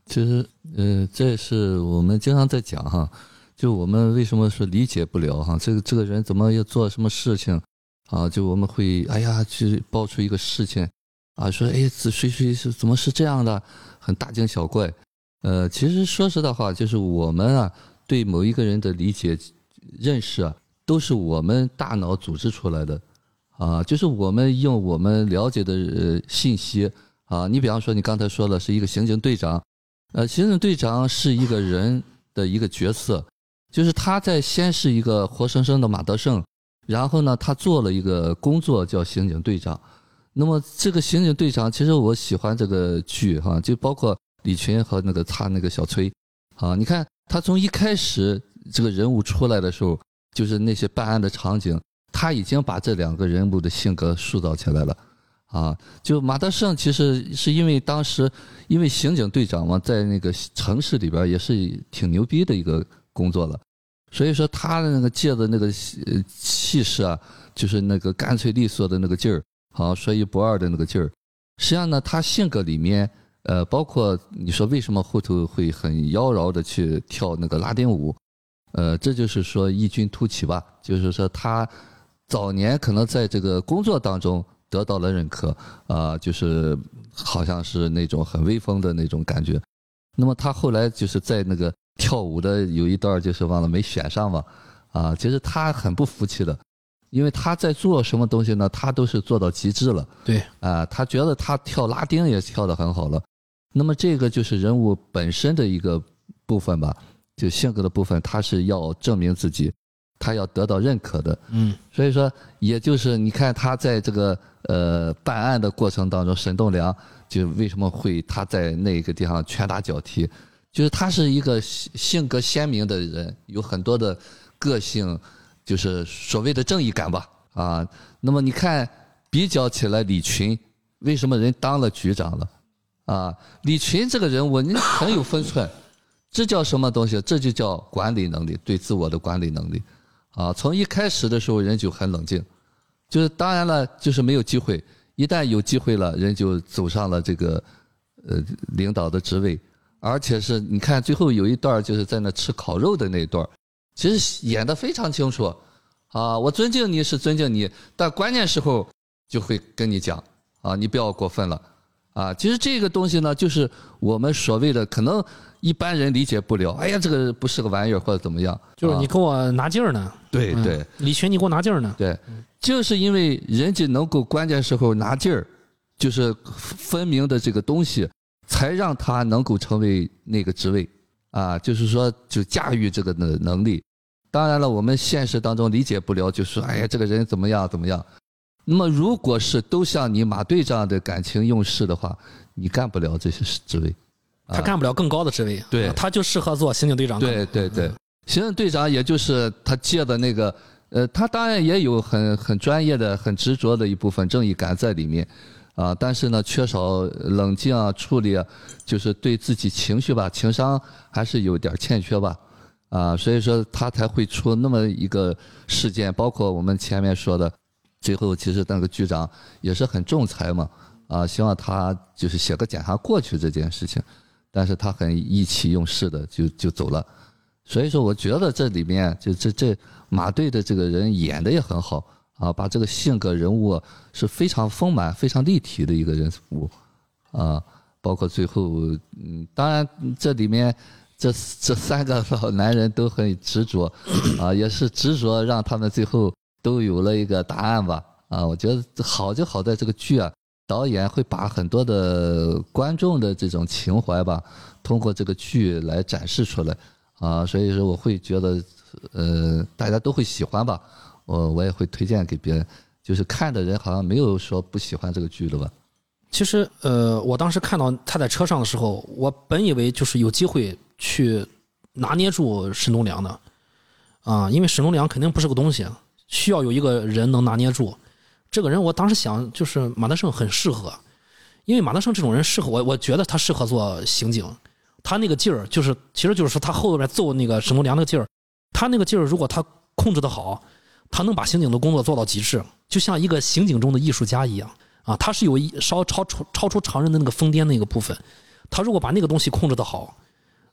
其实，呃，这是我们经常在讲哈，就我们为什么说理解不了哈，这个这个人怎么要做什么事情啊？就我们会哎呀去爆出一个事情啊，说哎这谁谁是怎么是这样的，很大惊小怪。呃，其实说实在话，就是我们啊对某一个人的理解，认识啊，都是我们大脑组织出来的，啊，就是我们用我们了解的呃信息啊，你比方说你刚才说了是一个刑警队长，呃，刑警队长是一个人的一个角色，就是他在先是一个活生生的马德胜，然后呢，他做了一个工作叫刑警队长。那么这个刑警队长，其实我喜欢这个剧哈，就包括李群和那个他那个小崔，啊，你看他从一开始这个人物出来的时候，就是那些办案的场景，他已经把这两个人物的性格塑造起来了，啊，就马德胜其实是因为当时因为刑警队长嘛，在那个城市里边也是挺牛逼的一个工作了，所以说他的那个借的那个气势啊，就是那个干脆利索的那个劲儿。好，说一不二的那个劲儿，实际上呢，他性格里面，呃，包括你说为什么后头会很妖娆的去跳那个拉丁舞，呃，这就是说异军突起吧，就是说他早年可能在这个工作当中得到了认可，啊，就是好像是那种很威风的那种感觉，那么他后来就是在那个跳舞的有一段就是忘了没选上嘛，啊，其实他很不服气的。因为他在做什么东西呢？他都是做到极致了。对啊，他觉得他跳拉丁也跳得很好了。那么这个就是人物本身的一个部分吧，就性格的部分，他是要证明自己，他要得到认可的。嗯，所以说，也就是你看他在这个呃办案的过程当中，沈栋梁就为什么会他在那个地方拳打脚踢，就是他是一个性格鲜明的人，有很多的个性。就是所谓的正义感吧，啊，那么你看，比较起来，李群为什么人当了局长了？啊，李群这个人物，你很有分寸，这叫什么东西？这就叫管理能力，对自我的管理能力。啊，从一开始的时候，人就很冷静，就是当然了，就是没有机会，一旦有机会了，人就走上了这个呃领导的职位，而且是你看最后有一段就是在那吃烤肉的那一段。其实演得非常清楚，啊，我尊敬你是尊敬你，但关键时候就会跟你讲，啊，你不要过分了，啊，其实这个东西呢，就是我们所谓的可能一般人理解不了，哎呀，这个不是个玩意儿或者怎么样，就是你给我拿劲儿呢，对对，李群你给我拿劲儿呢，对，就是因为人家能够关键时候拿劲儿，就是分明的这个东西，才让他能够成为那个职位，啊，就是说就驾驭这个能能力。当然了，我们现实当中理解不了，就说哎呀，这个人怎么样怎么样。那么，如果是都像你马队这样的感情用事的话，你干不了这些职位。他干不了更高的职位。对，他就适合做刑警队长。对对对，刑警队长也就是他借的那个，呃，他当然也有很很专业的、很执着的一部分正义感在里面，啊，但是呢，缺少冷静啊处理，啊，就是对自己情绪吧，情商还是有点欠缺吧。啊，所以说他才会出那么一个事件，包括我们前面说的，最后其实那个局长也是很仲裁嘛，啊，希望他就是写个检查过去这件事情，但是他很意气用事的就就走了，所以说我觉得这里面就这这马队的这个人演的也很好啊，把这个性格人物是非常丰满、非常立体的一个人物，啊，包括最后，嗯，当然这里面。这这三个老男人都很执着，啊，也是执着让他们最后都有了一个答案吧，啊，我觉得好就好在这个剧啊，导演会把很多的观众的这种情怀吧，通过这个剧来展示出来，啊，所以说我会觉得，呃，大家都会喜欢吧，我我也会推荐给别人，就是看的人好像没有说不喜欢这个剧的吧。其实，呃，我当时看到他在车上的时候，我本以为就是有机会去拿捏住沈东良的，啊，因为沈东良肯定不是个东西，需要有一个人能拿捏住。这个人，我当时想，就是马德胜很适合，因为马德胜这种人适合我，我觉得他适合做刑警。他那个劲儿，就是其实就是说他后边揍那个沈东良那个劲儿，他那个劲儿，如果他控制的好，他能把刑警的工作做到极致，就像一个刑警中的艺术家一样。啊，他是有一稍超超超出常人的那个疯癫那个部分，他如果把那个东西控制的好，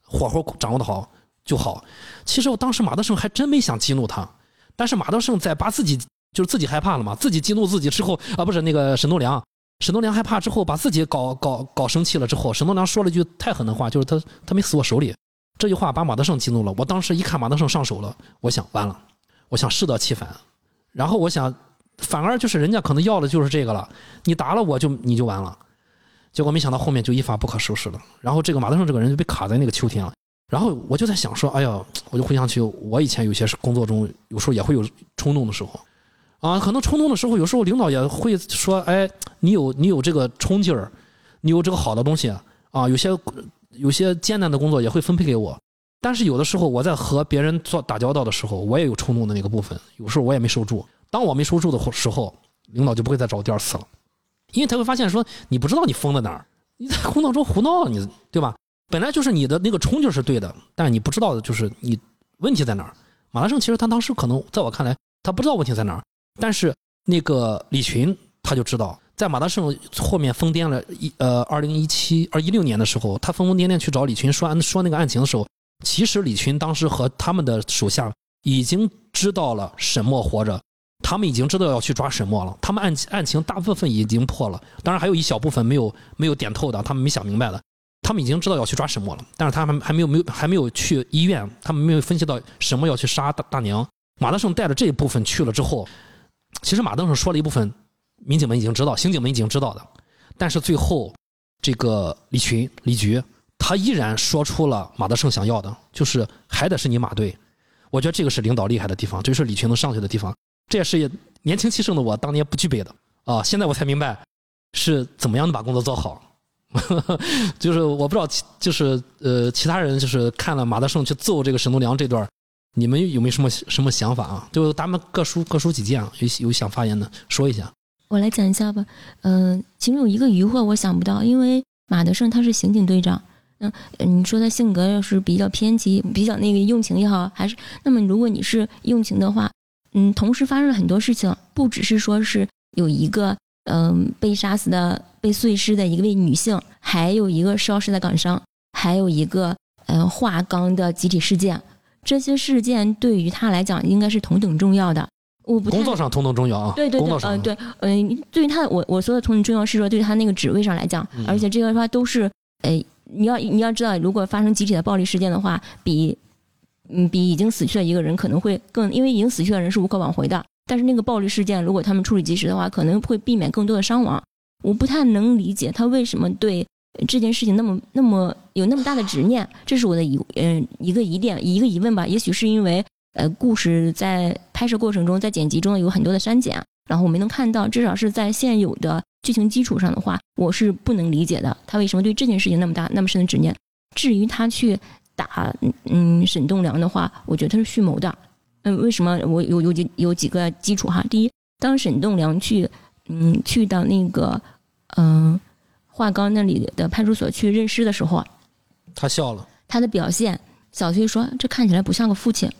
火候掌握的好就好。其实我当时马德胜还真没想激怒他，但是马德胜在把自己就是自己害怕了嘛，自己激怒自己之后啊，不是那个沈东良，沈东良害怕之后把自己搞搞搞生气了之后，沈东良说了一句太狠的话，就是他他没死我手里，这句话把马德胜激怒了。我当时一看马德胜上手了，我想完了，我想适得其反。然后我想，反而就是人家可能要的就是这个了，你打了我就你就完了。结果没想到后面就一发不可收拾了。然后这个马德胜这个人就被卡在那个秋天了。然后我就在想说，哎呀，我就回想起我以前有些工作中，有时候也会有冲动的时候，啊，可能冲动的时候，有时候领导也会说，哎，你有你有这个冲劲儿，你有这个好的东西啊，有些有些艰难的工作也会分配给我。但是有的时候我在和别人做打交道的时候，我也有冲动的那个部分，有时候我也没收住。当我没收住的时候，领导就不会再找我第二次了，因为他会发现说，你不知道你疯在哪儿，你在工作中胡闹，你对吧？本来就是你的那个冲劲是对的，但是你不知道的就是你问题在哪儿。马大胜其实他当时可能在我看来，他不知道问题在哪儿，但是那个李群他就知道，在马大胜后面疯癫了一呃二零一七二一六年的时候，他疯疯癫癫去找李群说说那个案情的时候，其实李群当时和他们的手下已经知道了沈墨活着，他们已经知道要去抓沈墨了，他们案案情大部分已经破了，当然还有一小部分没有没有点透的，他们没想明白的。他们已经知道要去抓沈墨了，但是他们还没有没有还没有去医院，他们没有分析到沈墨要去杀大大娘。马德胜带着这一部分去了之后，其实马德胜说了一部分，民警们已经知道，刑警们已经知道的，但是最后这个李群李局他依然说出了马德胜想要的，就是还得是你马队。我觉得这个是领导厉害的地方，这就是李群能上去的地方，这也是年轻气盛的我当年不具备的啊！现在我才明白是怎么样的把工作做好。就是我不知道，就是呃，其他人就是看了马德胜去揍这个沈栋梁这段，你们有没有什么什么想法啊？就咱们各抒各抒己见啊，有有想发言的说一下。我来讲一下吧。嗯，其中有一个疑惑我想不到，因为马德胜他是刑警队长，嗯，你说他性格要是比较偏激，比较那个用情也好，还是那么如果你是用情的话，嗯，同时发生了很多事情，不只是说是有一个。嗯，被杀死的、被碎尸的一位女性，还有一个烧尸的港商，还有一个嗯化钢的集体事件。这些事件对于他来讲应该是同等重要的。我不工作上同等重要啊。对对对，嗯对，嗯，对于他，我我说的同等重要是说对他那个职位上来讲，而且这个的话都是，哎，你要你要知道，如果发生集体的暴力事件的话，比嗯比已经死去的一个人可能会更，因为已经死去的人是无可挽回的。但是那个暴力事件，如果他们处理及时的话，可能会避免更多的伤亡。我不太能理解他为什么对这件事情那么那么有那么大的执念，这是我的疑嗯一个疑点一个疑问吧。也许是因为呃故事在拍摄过程中在剪辑中有很多的删减，然后我没能看到，至少是在现有的剧情基础上的话，我是不能理解的。他为什么对这件事情那么大那么深的执念？至于他去打嗯沈栋梁的话，我觉得他是蓄谋的。嗯，为什么我有有几有几个基础哈？第一，当沈栋梁去嗯去到那个嗯华钢那里的派出所去认尸的时候，他笑了。他的表现，小崔说这看起来不像个父亲，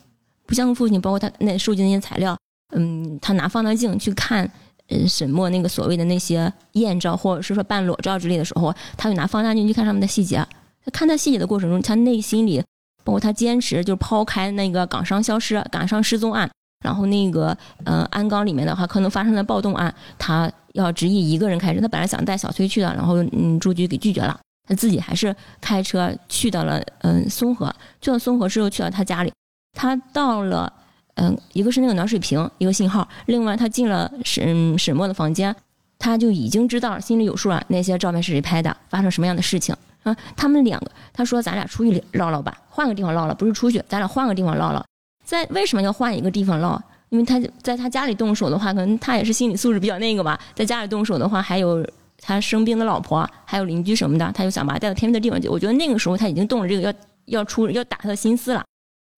不像个父亲。包括他那收集那些材料，嗯，他拿放大镜去看嗯沈墨那个所谓的那些艳照或者是说半裸照之类的时候，他就拿放大镜去看上面的细节。他看他细节的过程中，他内心里。包括他坚持就抛开那个港商消失、港商失踪案，然后那个呃鞍钢里面的话可能发生的暴动案，他要执意一个人开车。他本来想带小崔去的，然后嗯朱局给拒绝了，他自己还是开车去到了嗯松河。去了松河之后，去了他家里，他到了嗯一个是那个暖水瓶一个信号，另外他进了沈沈墨的房间，他就已经知道心里有数了，那些照片是谁拍的，发生什么样的事情。啊，他们两个，他说咱俩出去唠唠吧，换个地方唠唠，不是出去，咱俩换个地方唠唠。在为什么要换一个地方唠？因为他在他家里动手的话，可能他也是心理素质比较那个吧。在家里动手的话，还有他生病的老婆，还有邻居什么的，他就想把他带到偏僻的地方去。我觉得那个时候他已经动了这个要要出要打他的心思了。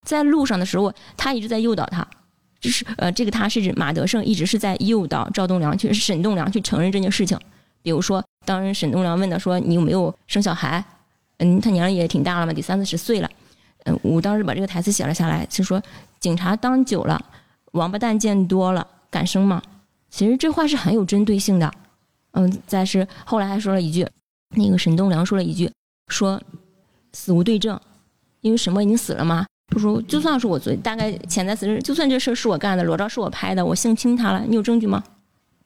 在路上的时候，他一直在诱导他，就是呃，这个他是指马德胜一直是在诱导赵栋梁去沈栋梁去承认这件事情。比如说，当沈栋梁问他说：“你有没有生小孩？”嗯，他年龄也挺大了嘛，得三四十岁了。嗯，我当时把这个台词写了下来，就说：“警察当久了，王八蛋见多了，敢生吗？”其实这话是很有针对性的。嗯，再是后来还说了一句，那个沈栋梁说了一句：“说死无对证，因为沈墨已经死了嘛。他说就算是我做，大概潜在词是，就算这事儿是我干的，裸照是我拍的，我性侵他了，你有证据吗？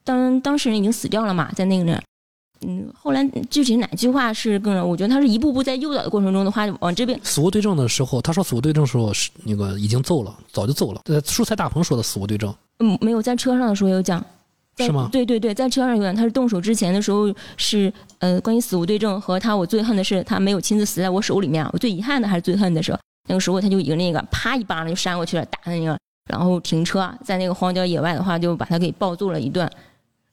当当事人已经死掉了嘛，在那个那。嗯，后来具体哪句话是更让我觉得他是一步步在诱导的过程中的话，往这边死无对证的时候，他说死无对证的时候是那个已经揍了，早就揍了。呃，蔬菜大棚说的死无对证嗯没有在车上的时候有讲。在是吗对对对，在车上有讲，他是动手之前的时候是呃，关于死无对证和他我最恨的是他没有亲自死在我手里面，我最遗憾的还是最恨的是那个时候他就已经那个啪一巴掌就扇过去了，打的那个，然后停车在那个荒郊野外的话就把他给暴揍了一顿。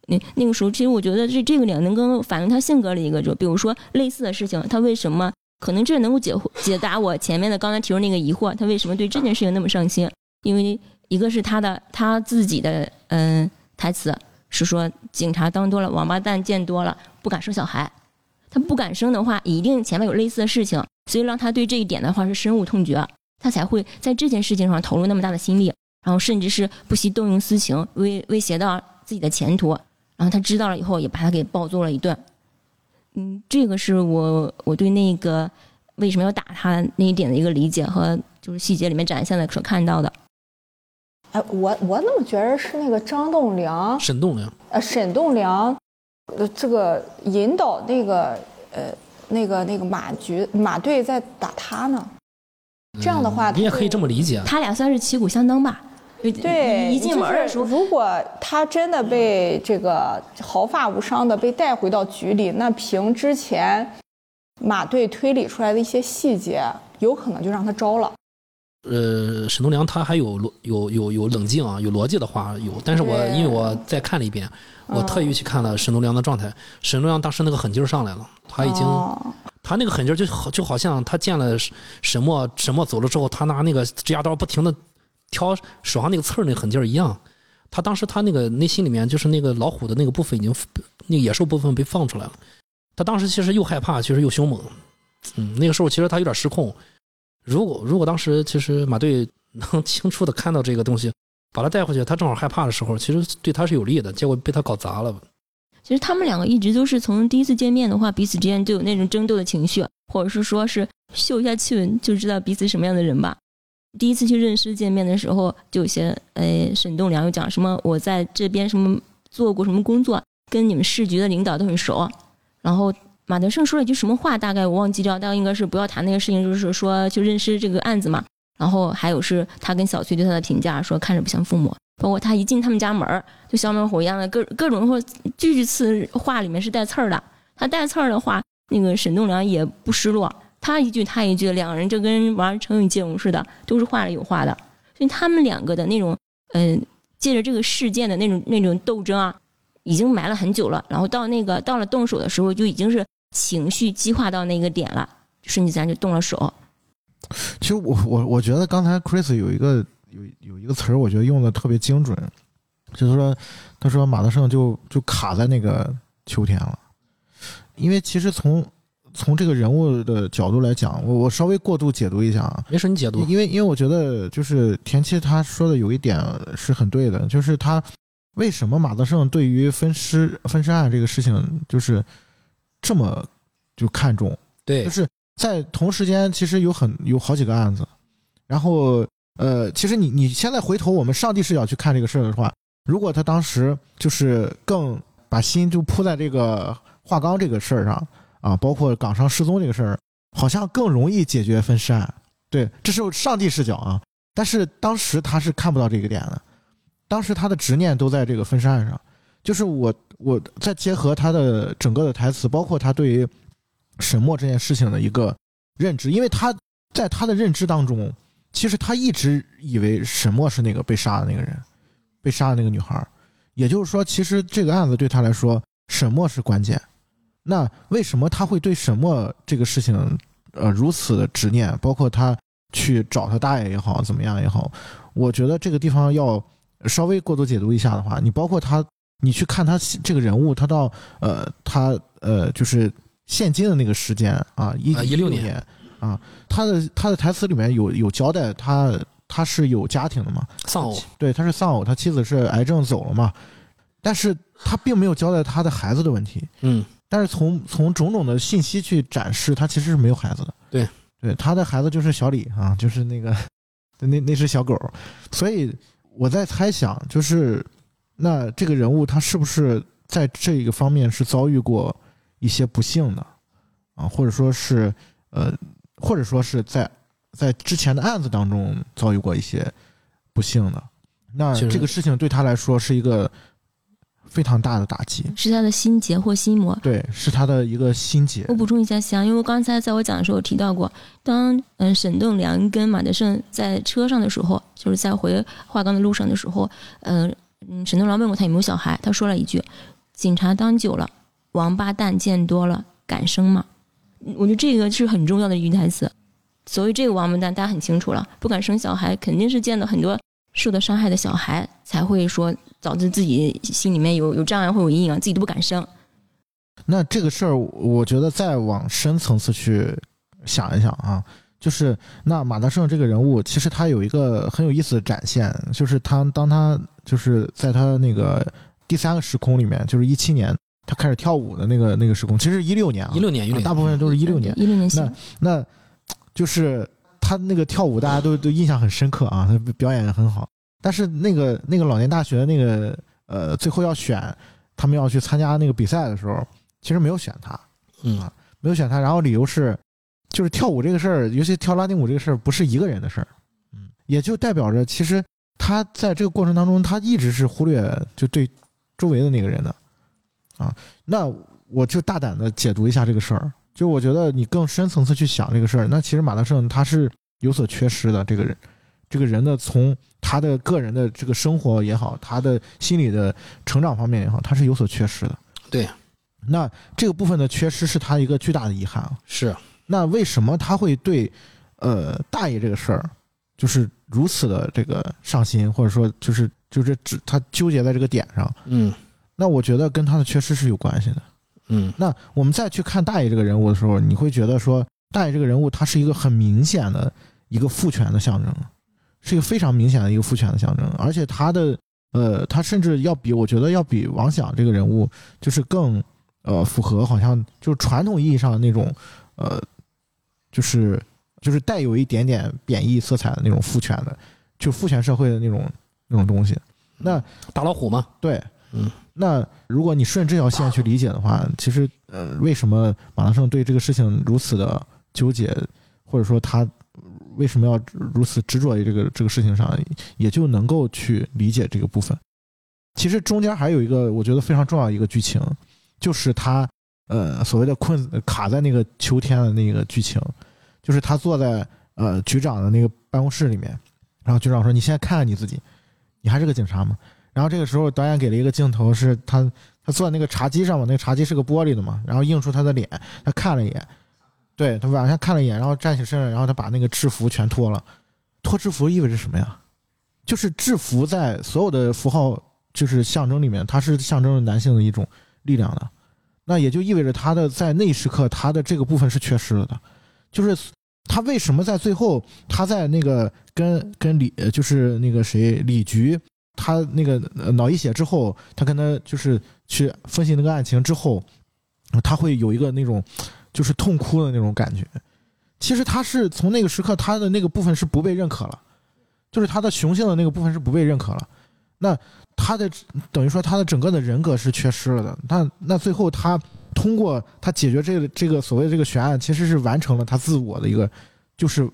那那个时候，其实我觉得这这个点能够反映他性格的一个，就比如说类似的事情，他为什么可能这能够解解答我前面的刚才提出那个疑惑，他为什么对这件事情那么上心？因为一个是他的他自己的嗯台词是说，警察当多了，王八蛋见多了，不敢生小孩。他不敢生的话，一定前面有类似的事情，所以让他对这一点的话是深恶痛绝，他才会在这件事情上投入那么大的心力，然后甚至是不惜动用私情，威威胁到自己的前途。然后他知道了以后，也把他给暴揍了一顿。嗯，这个是我我对那个为什么要打他那一点的一个理解和就是细节里面展现的所看到的。哎，我我怎么觉得是那个张栋梁，沈栋梁，呃，沈栋梁，呃，这个引导那个呃那个那个马局马队在打他呢？这样的话，你也可以这么。么理解。他俩算是旗鼓相当吧？对，一进门的时候就是，如果他真的被这个毫发无伤的被带回到局里，那凭之前马队推理出来的一些细节，有可能就让他招了。呃，沈栋梁他还有逻有有有冷静啊，有逻辑的话有，但是我因为我再看了一遍，我嗯特意去看了沈栋梁的状态，沈栋梁当时那个狠劲儿上来了，他已经、哦。他那个狠劲儿就好就好像他见了沈沈墨沈墨走了之后，他拿那个指甲刀不停的挑手上那个刺儿那狠劲儿一样。他当时他那个内心里面就是那个老虎的那个部分已经那个野兽部分被放出来了，他当时其实又害怕，其实又凶猛，嗯，那个时候其实他有点失控。如果如果当时其实马队能清楚的看到这个东西，把他带回去，他正好害怕的时候，其实对他是有利的，结果被他搞砸了。其实他们两个一直都是从第一次见面的话，彼此之间就有那种争斗的情绪，或者是说是嗅一下气味就知道彼此什么样的人吧。第一次去认识见面的时候，就有些呃沈栋梁又讲什么我在这边什么做过什么工作，跟你们市局的领导都很熟。然后马德胜说了一句什么话，大概我忘记掉，大概应该是不要谈那个事情，就是说去认识这个案子嘛。然后还有是他跟小崔对他的评价，说看着不像父母，包括他一进他们家门儿就小猛虎一样的各各种或句句词话里面是带刺儿的。他带刺儿的话，那个沈栋梁也不失落，他一句他一句，两个人就跟玩成语接龙似的，都是话里有话的。所以他们两个的那种，嗯、借着这个事件的那种那种斗争啊，已经埋了很久了。然后到那个到了动手的时候，就已经是情绪激化到那个点了，顺其自然就动了手。其实我我我觉得刚才 Chris 有一个有有一个词儿，我觉得用的特别精准，就是说他说马德胜就就卡在那个秋天了，因为其实从从这个人物的角度来讲，我我稍微过度解读一下啊，没事，你解读。因为因为我觉得就是田七他说的有一点是很对的，就是他为什么马德胜对于分尸分尸案这个事情就是这么就看重，对就，是在同时间其实有很有好几个案子，然后呃，其实你你现在回头我们上帝视角去看这个事儿的话，如果他当时就是更把心就扑在这个华钢这个事儿上啊，包括岗上失踪这个事儿，好像更容易解决分尸案。对，这是上帝视角啊，但是当时他是看不到这个点的，当时他的执念都在这个分尸案上，就是我我再结合他的整个的台词，包括他对于沈墨这件事情的一个认知，因为他在他的认知当中，其实他一直以为沈墨是那个被杀的那个人，被杀的那个女孩，也就是说，其实这个案子对他来说，沈墨是关键。那为什么他会对沈墨这个事情，呃，如此的执念？包括他去找他大爷也好，怎么样也好，我觉得这个地方要稍微过度解读一下的话，你包括他，你去看他这个人物，他到呃，他呃，就是现今的那个时间啊，一啊16年年。啊，他的他的台词里面有有交代他他是有家庭的嘛，丧偶，对，他是丧偶，他妻子是癌症走了嘛，但是他并没有交代他的孩子的问题，嗯，但是从从种种的信息去展示，他其实是没有孩子的。对，对，他的孩子就是小李啊，就是那个那那只小狗，所以我在猜想，就是那这个人物他是不是在这个方面是遭遇过一些不幸的？啊，或者说是呃，或者说是在在之前的案子当中遭遇过一些不幸的，那这个事情对他来说是一个非常大的打击，是他的心结或心魔。对，是他的一个心结我。补充一下香，因为我刚才在我讲的时候提到过，当嗯沈栋梁跟马德胜在车上的时候，就是在回华冈的路上的时候，嗯嗯，沈栋梁问过他有没有小孩，他说了一句：“警察当久了，王八蛋见多了，敢生吗？”嗯我觉得这个是很重要的一句台词。所谓这个王八蛋，大家很清楚了，不敢生小孩，肯定是见到很多受到伤害的小孩，才会说导致自己心里面有有障碍或有阴影，自己都不敢生。那这个事儿，我觉得再往深层次去想一想啊，就是那马德胜这个人物，其实他有一个很有意思的展现，就是他当他就是在他那个第三个时空里面，就是一七年他开始跳舞的那个那个时空，其实一六年啊，一六年，一六年，啊大部分都是一六年，一六年那，那就是他那个跳舞，大家都都印象很深刻啊，他表演也很好。但是那个那个老年大学那个呃，最后要选他们要去参加那个比赛的时候，其实没有选他，嗯啊没有选他。然后理由是，就是跳舞这个事儿，尤其跳拉丁舞这个事儿，不是一个人的事儿，嗯，也就代表着其实他在这个过程当中，他一直是忽略就对周围的那个人的，啊，那我就大胆的解读一下这个事儿。就我觉得你更深层次去想这个事儿，那其实马德胜他是有所缺失的。这个人，这个人的从他的个人的这个生活也好，他的心理的成长方面也好，他是有所缺失的。对，那这个部分的缺失是他一个巨大的遗憾啊。是那为什么他会对呃大爷这个事儿就是如此的这个上心，或者说就是就是只他纠结在这个点上？嗯那我觉得跟他的缺失是有关系的。嗯那我们再去看大爷这个人物的时候，你会觉得说，大爷这个人物他是一个很明显的一个父权的象征，是一个非常明显的一个父权的象征，而且他的呃，他甚至要比我觉得要比王想这个人物就是更呃符合好像就是传统意义上的那种呃，就是就是带有一点点贬义色彩的那种父权的，就父权社会的那种那种东西。那大老虎嘛，对，嗯，那如果你顺这条线去理解的话，其实呃，为什么马德胜对这个事情如此的纠结，或者说他为什么要如此执着于这个这个事情上，也就能够去理解这个部分。其实中间还有一个我觉得非常重要一个剧情，就是他呃所谓的困卡在那个秋天的那个剧情，就是他坐在呃局长的那个办公室里面，然后局长说：“你现在看看你自己，你还是个警察吗？”然后这个时候导演给了一个镜头，是他他坐在那个茶几上嘛，那个茶几是个玻璃的嘛，然后映出他的脸，他看了一眼，对他往下看了一眼，然后站起身来，然后他把那个制服全脱了。脱制服意味着什么呀？就是制服在所有的符号就是象征里面，它是象征着男性的一种力量的。那也就意味着他的在那一时刻，他的这个部分是缺失了的。就是他为什么在最后，他在那个跟跟李，就是那个谁李局，他那个脑溢血之后，他跟他就是去分析那个案情之后，他会有一个那种就是痛哭的那种感觉。其实他是从那个时刻，他的那个部分是不被认可了，就是他的雄性的那个部分是不被认可了。那他的等于说他的整个的人格是缺失了的。那那最后他通过他解决这个这个所谓的这个悬案，其实是完成了他自我的一个，就是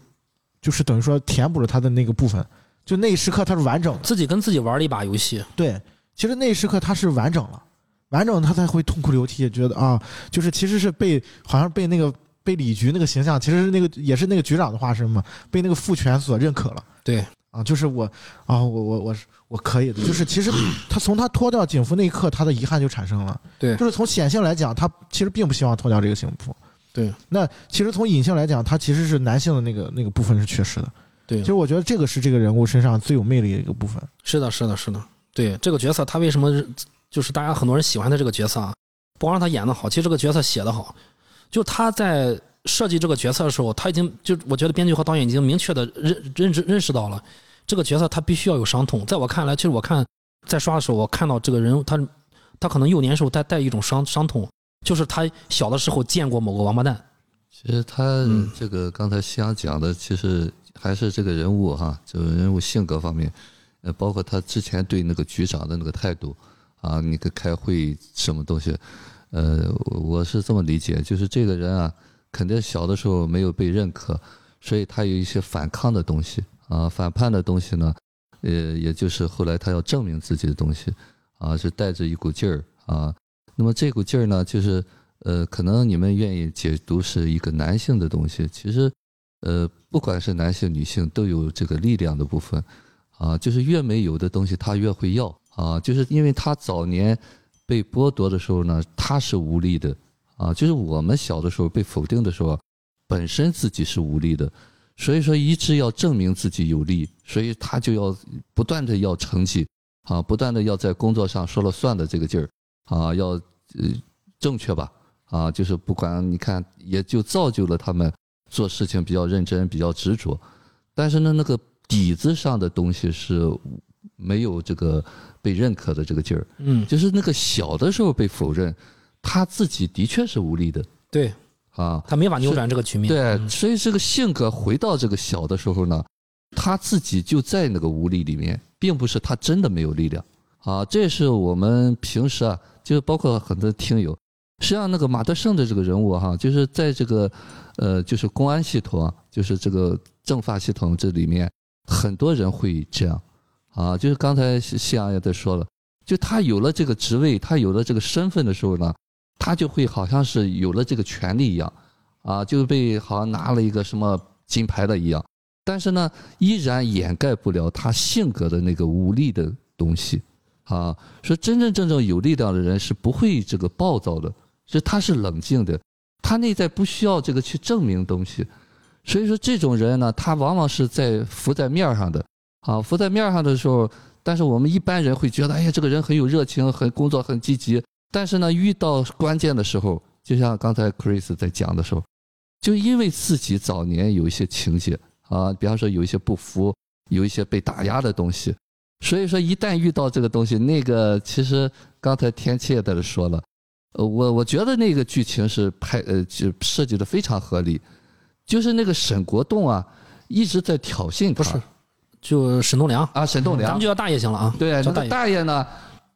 就是等于说填补了他的那个部分。就那一时刻他是完整的。自己跟自己玩了一把游戏，对，其实那一时刻他是完整了，完整他才会痛哭流涕，觉得啊，就是其实是被好像被那个被李局那个形象，其实是那个也是那个局长的化身嘛，被那个父权所认可了。对啊，就是我啊，我我我是我可以的，就是其实他从他脱掉警服那一刻，他的遗憾就产生了。对就是从显性来讲，他其实并不希望脱掉这个警服。对，那其实从隐性来讲，他其实是男性的那个那个部分是缺失的。对其实我觉得这个是这个人物身上最有魅力的一个部分。是的，是的，是的，对这个角色，他为什么就是大家很多人喜欢他这个角色啊？不光让他演的好，其实这个角色写的好，就他在设计这个角色的时候，他已经就我觉得编剧和导演已经明确的认认知认识到了这个角色他必须要有伤痛。在我看来，其实我看在刷的时候，我看到这个人物他他可能幼年时候带带一种伤伤痛，就是他小的时候见过某个王八蛋。其实他嗯这个刚才夕阳讲的，其实还是这个人物哈，就是人物性格方面，呃，包括他之前对那个局长的那个态度啊，你个开会什么东西，呃，我是这么理解，就是这个人啊，肯定小的时候没有被认可，所以他有一些反抗的东西啊，反叛的东西呢，呃，也就是后来他要证明自己的东西啊，是带着一股劲儿啊。那么这股劲儿呢，就是呃，可能你们愿意解读是一个男性的东西，其实呃，不管是男性女性都有这个力量的部分啊，就是越没有的东西他越会要啊，就是因为他早年。被剥夺的时候呢，他是无力的，啊，就是我们小的时候被否定的时候，本身自己是无力的，所以说一直要证明自己有力，所以他就要不断的要成绩，啊，不断的要在工作上说了算的这个劲儿，啊，要呃正确吧，啊，就是不管你看，也就造就了他们做事情比较认真、比较执着，但是呢，那个底子上的东西是没有这个。被认可的这个劲儿，嗯，就是那个小的时候被否认，他自己的确是无力的，对，啊，他没法扭转这个局面，对，所以这个性格回到这个小的时候呢，他自己就在那个无力里面，并不是他真的没有力量，啊，这是我们平时啊，就包括很多听友，实际上那个马德胜的这个人物哈，就是在这个，呃，就是公安系统啊，就是这个政法系统这里面，很多人会这样。啊，就是刚才夕阳也在说了，就他有了这个职位，他有了这个身份的时候呢，他就会好像是有了这个权利一样，啊，就被好像拿了一个什么金牌的一样，但是呢，依然掩盖不了他性格的那个无力的东西，啊，说真真正正有力量的人是不会这个暴躁的，是他是冷静的，他内在不需要这个去证明东西，所以说这种人呢，他往往是在浮在面上的。啊，浮在面上的时候，但是我们一般人会觉得，哎呀，这个人很有热情，很工作很积极。但是呢，遇到关键的时候，就像刚才 Chris 在讲的时候，就因为自己早年有一些情节啊，比方说有一些不服，有一些被打压的东西，所以说一旦遇到这个东西，那个其实刚才天气也在这说了，呃，我我觉得那个剧情是拍呃就设计的非常合理，就是那个沈国栋啊一直在挑衅他。就沈栋梁啊，沈栋梁，咱们就叫大爷行了啊。对，那个大爷呢，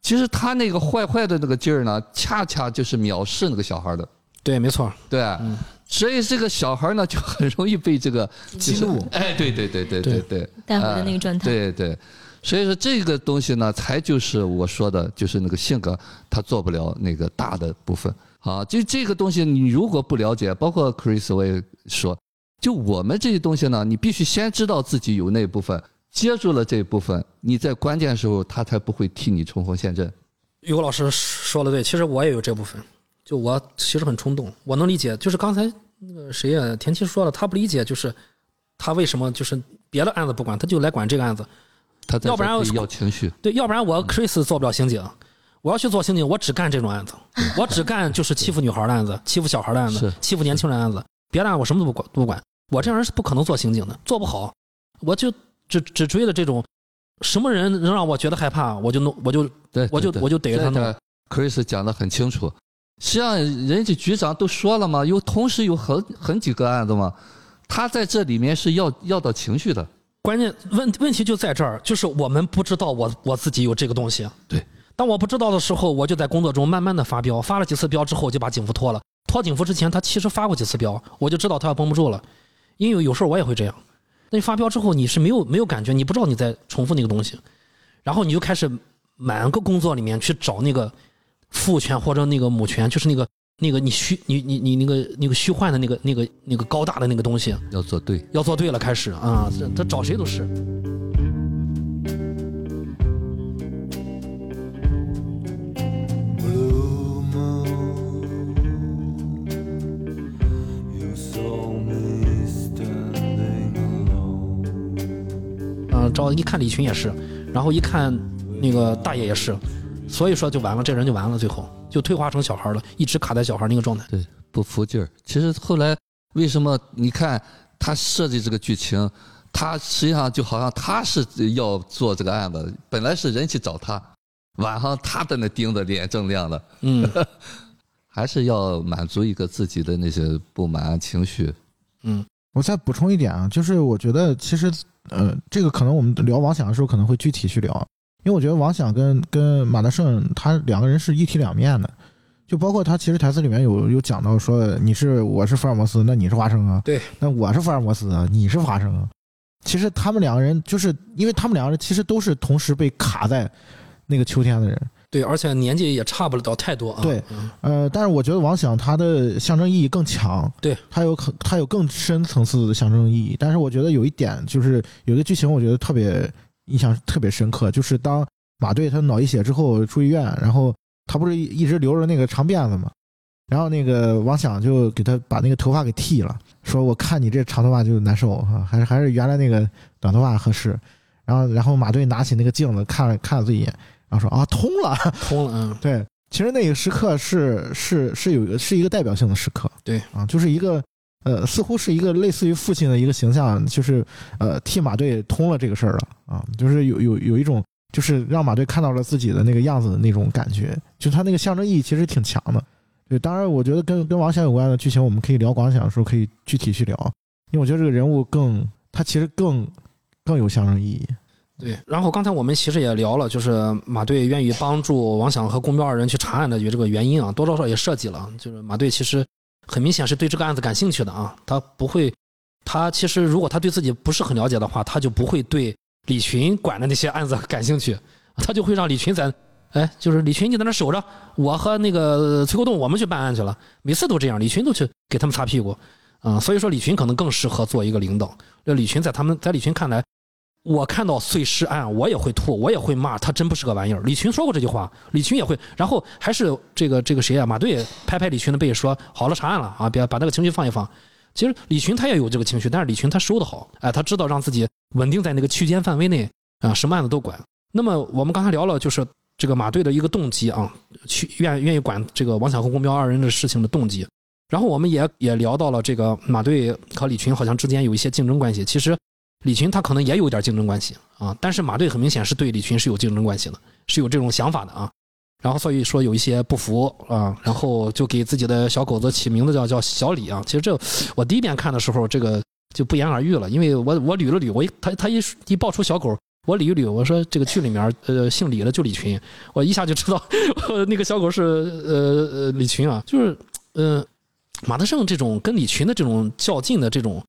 其实他那个坏坏的那个劲儿呢，恰恰就是藐视那个小孩的。对，没错。对，所以这个小孩呢，就很容易被这个激怒。哎，对对对对对对，带回的那个状态。对对，所以说这个东西呢，才就是我说的，就是那个性格，他做不了那个大的部分。啊，就这个东西，你如果不了解，包括 Chris 我也说，就我们这些东西呢，你必须先知道自己有那部分。接住了这一部分，你在关键时候他才不会替你冲锋陷阵。于果老师说的对，其实我也有这部分，就我其实很冲动，我能理解。就是刚才那个谁呀，田七说了，他不理解，就是他为什么就是别的案子不管，他就来管这个案子。他要不然要情绪，对，要不然我 Chris 做不了刑警，我要去做刑警，我只干这种案子，我只干就是欺负女孩的案子，欺负小孩的案子，欺负年轻人案子，别的案子我什么都不管，不管。我这样人是不可能做刑警的，做不好，我就。只只追的这种，什么人能让我觉得害怕，我就弄，我就，我就我就逮着他弄。Chris 讲的很清楚，实际上人家局长都说了嘛，有同时有很很几个案子嘛，他在这里面是要要到情绪的。关键问问题就在这儿，就是我们不知道我我自己有这个东西。对，当我不知道的时候，我就在工作中慢慢的发飙，发了几次飙之后就把警服脱了。脱警服之前，他其实发过几次飙，我就知道他要绷不住了，因为有时候我也会这样。那你发飙之后，你是没有没有感觉，你不知道你在重复那个东西，然后你就开始满个工作里面去找那个父权或者那个母权，就是那个那个你虚你你你那个那个虚幻的那个那个那个高大的那个东西，要做对，要做对了，开始啊，他找谁都是。招一看李群也是，然后一看那个大爷也是，所以说就完了，这人就完了，最后就退化成小孩了，一直卡在小孩那个状态。对，不服劲儿。其实后来为什么你看他设计这个剧情，他实际上就好像他是要做这个案子，本来是人去找他，晚上他在那盯着，脸正亮的。嗯，还是要满足一个自己的那些不满情绪。嗯，我再补充一点啊，就是我觉得其实。呃，这个可能我们聊王想的时候可能会具体去聊，因为我觉得王想跟跟马德胜他两个人是一体两面的，就包括他其实台词里面有有讲到说你是我是福尔摩斯，那你是华生啊？对，那我是福尔摩斯啊，你是华生啊。其实他们两个人就是因为他们两个人其实都是同时被卡在那个秋天的人。对，而且年纪也差不了太多啊。对嗯呃，但是我觉得王响他的象征意义更强，对，他有可他有更深层次的象征意义。但是我觉得有一点就是有一个剧情，我觉得特别印象特别深刻，就是当马队他脑溢血之后住医院，然后他不是一直留着那个长辫子嘛，然后那个王响就给他把那个头发给剃了，说我看你这长头发就难受啊，还是还是原来那个短头发合适。然后然后马队拿起那个镜子看了看了自己一眼，然后说啊通了。通了，嗯，对，其实那个时刻是是是有一个是一个代表性的时刻，对啊，就是一个呃，似乎是一个类似于父亲的一个形象，就是呃替马队通了这个事儿了啊，就是有有有一种就是让马队看到了自己的那个样子的那种感觉，就他那个象征意义其实挺强的。对，当然我觉得跟跟王响有关的剧情，我们可以聊王响的时候可以具体去聊，因为我觉得这个人物更他其实更更有象征意义。对。然后刚才我们其实也聊了，就是马队愿意帮助王响和公标二人去查案的有这个原因啊，多多少少也涉及了，就是马队其实很明显是对这个案子感兴趣的啊，他不会，他其实如果他对自己不是很了解的话，他就不会对李群管的那些案子感兴趣，他就会让李群在。哎，就是李群，你在那守着，我和那个崔国栋，我们去办案去了。每次都这样，李群都去给他们擦屁股，啊、所以说李群可能更适合做一个领导。这李群在他们在李群看来，我看到碎尸案，我也会吐，我也会骂，他真不是个玩意儿。李群说过这句话，李群也会，然后还是这个这个谁啊，马队拍拍李群的背说，好了，查案了啊，别把那个情绪放一放。其实李群他也有这个情绪，但是李群他收的好，哎，他知道让自己稳定在那个区间范围内啊，什么案子都管。那么我们刚才聊了，就是这个马队的一个动机啊，去愿愿意管这个王响和公标二人的事情的动机。然后我们也也聊到了这个马队和李群好像之间有一些竞争关系。其实李群他可能也有点竞争关系啊，但是马队很明显是对李群是有竞争关系的，是有这种想法的啊。然后所以说有一些不服啊，然后就给自己的小狗子起名字叫叫小李啊。其实这我第一遍看的时候，这个就不言而喻了，因为我我捋了捋，我一他他一一爆出小狗。我捋一捋，我说这个剧里面，呃，姓李的就李群，我一下就知道，那个小狗是呃呃李群啊，就是呃马德胜这种跟李群的这种较劲的这种，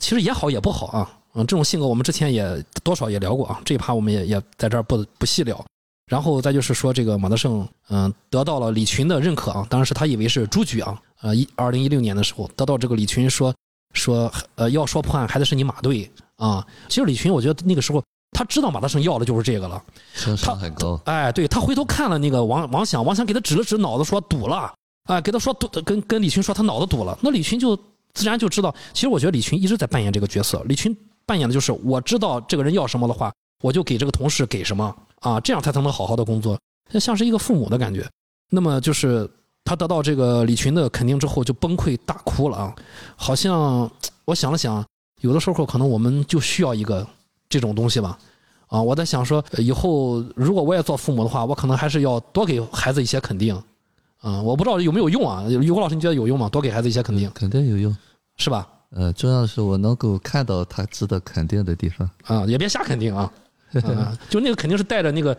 其实也好也不好啊，嗯，这种性格我们之前也多少也聊过啊，这一趴我们也也在这儿不不细聊。然后再就是说这个马德胜，嗯、得到了李群的认可啊，当然是他以为是朱局啊，呃，一二零一六年的时候得到这个李群说说呃要说破案还得是你马队啊，其实李群我觉得那个时候。他知道马德胜要的就是这个了，情商很高。哎，对他回头看了那个王王想，王想给他指了指脑子，说堵了，哎，给他说堵，跟跟李群说他脑子堵了，那李群就自然就知道。其实我觉得李群一直在扮演这个角色，李群扮演的就是我知道这个人要什么的话，我就给这个同事给什么啊，这样他才能好好的工作，像是一个父母的感觉。那么就是他得到这个李群的肯定之后，就崩溃大哭了啊，好像我想了想，有的时候可能我们就需要一个。这种东西吧，啊，我在想说，以后如果我也做父母的话，我可能还是要多给孩子一些肯定，啊，我不知道有没有用啊？于果老师，你觉得有用吗？多给孩子一些肯定，肯定有用，是吧？呃，重要的是我能够看到他值得肯定的地方。啊，也别瞎肯定啊，啊 就那个肯定是带着那个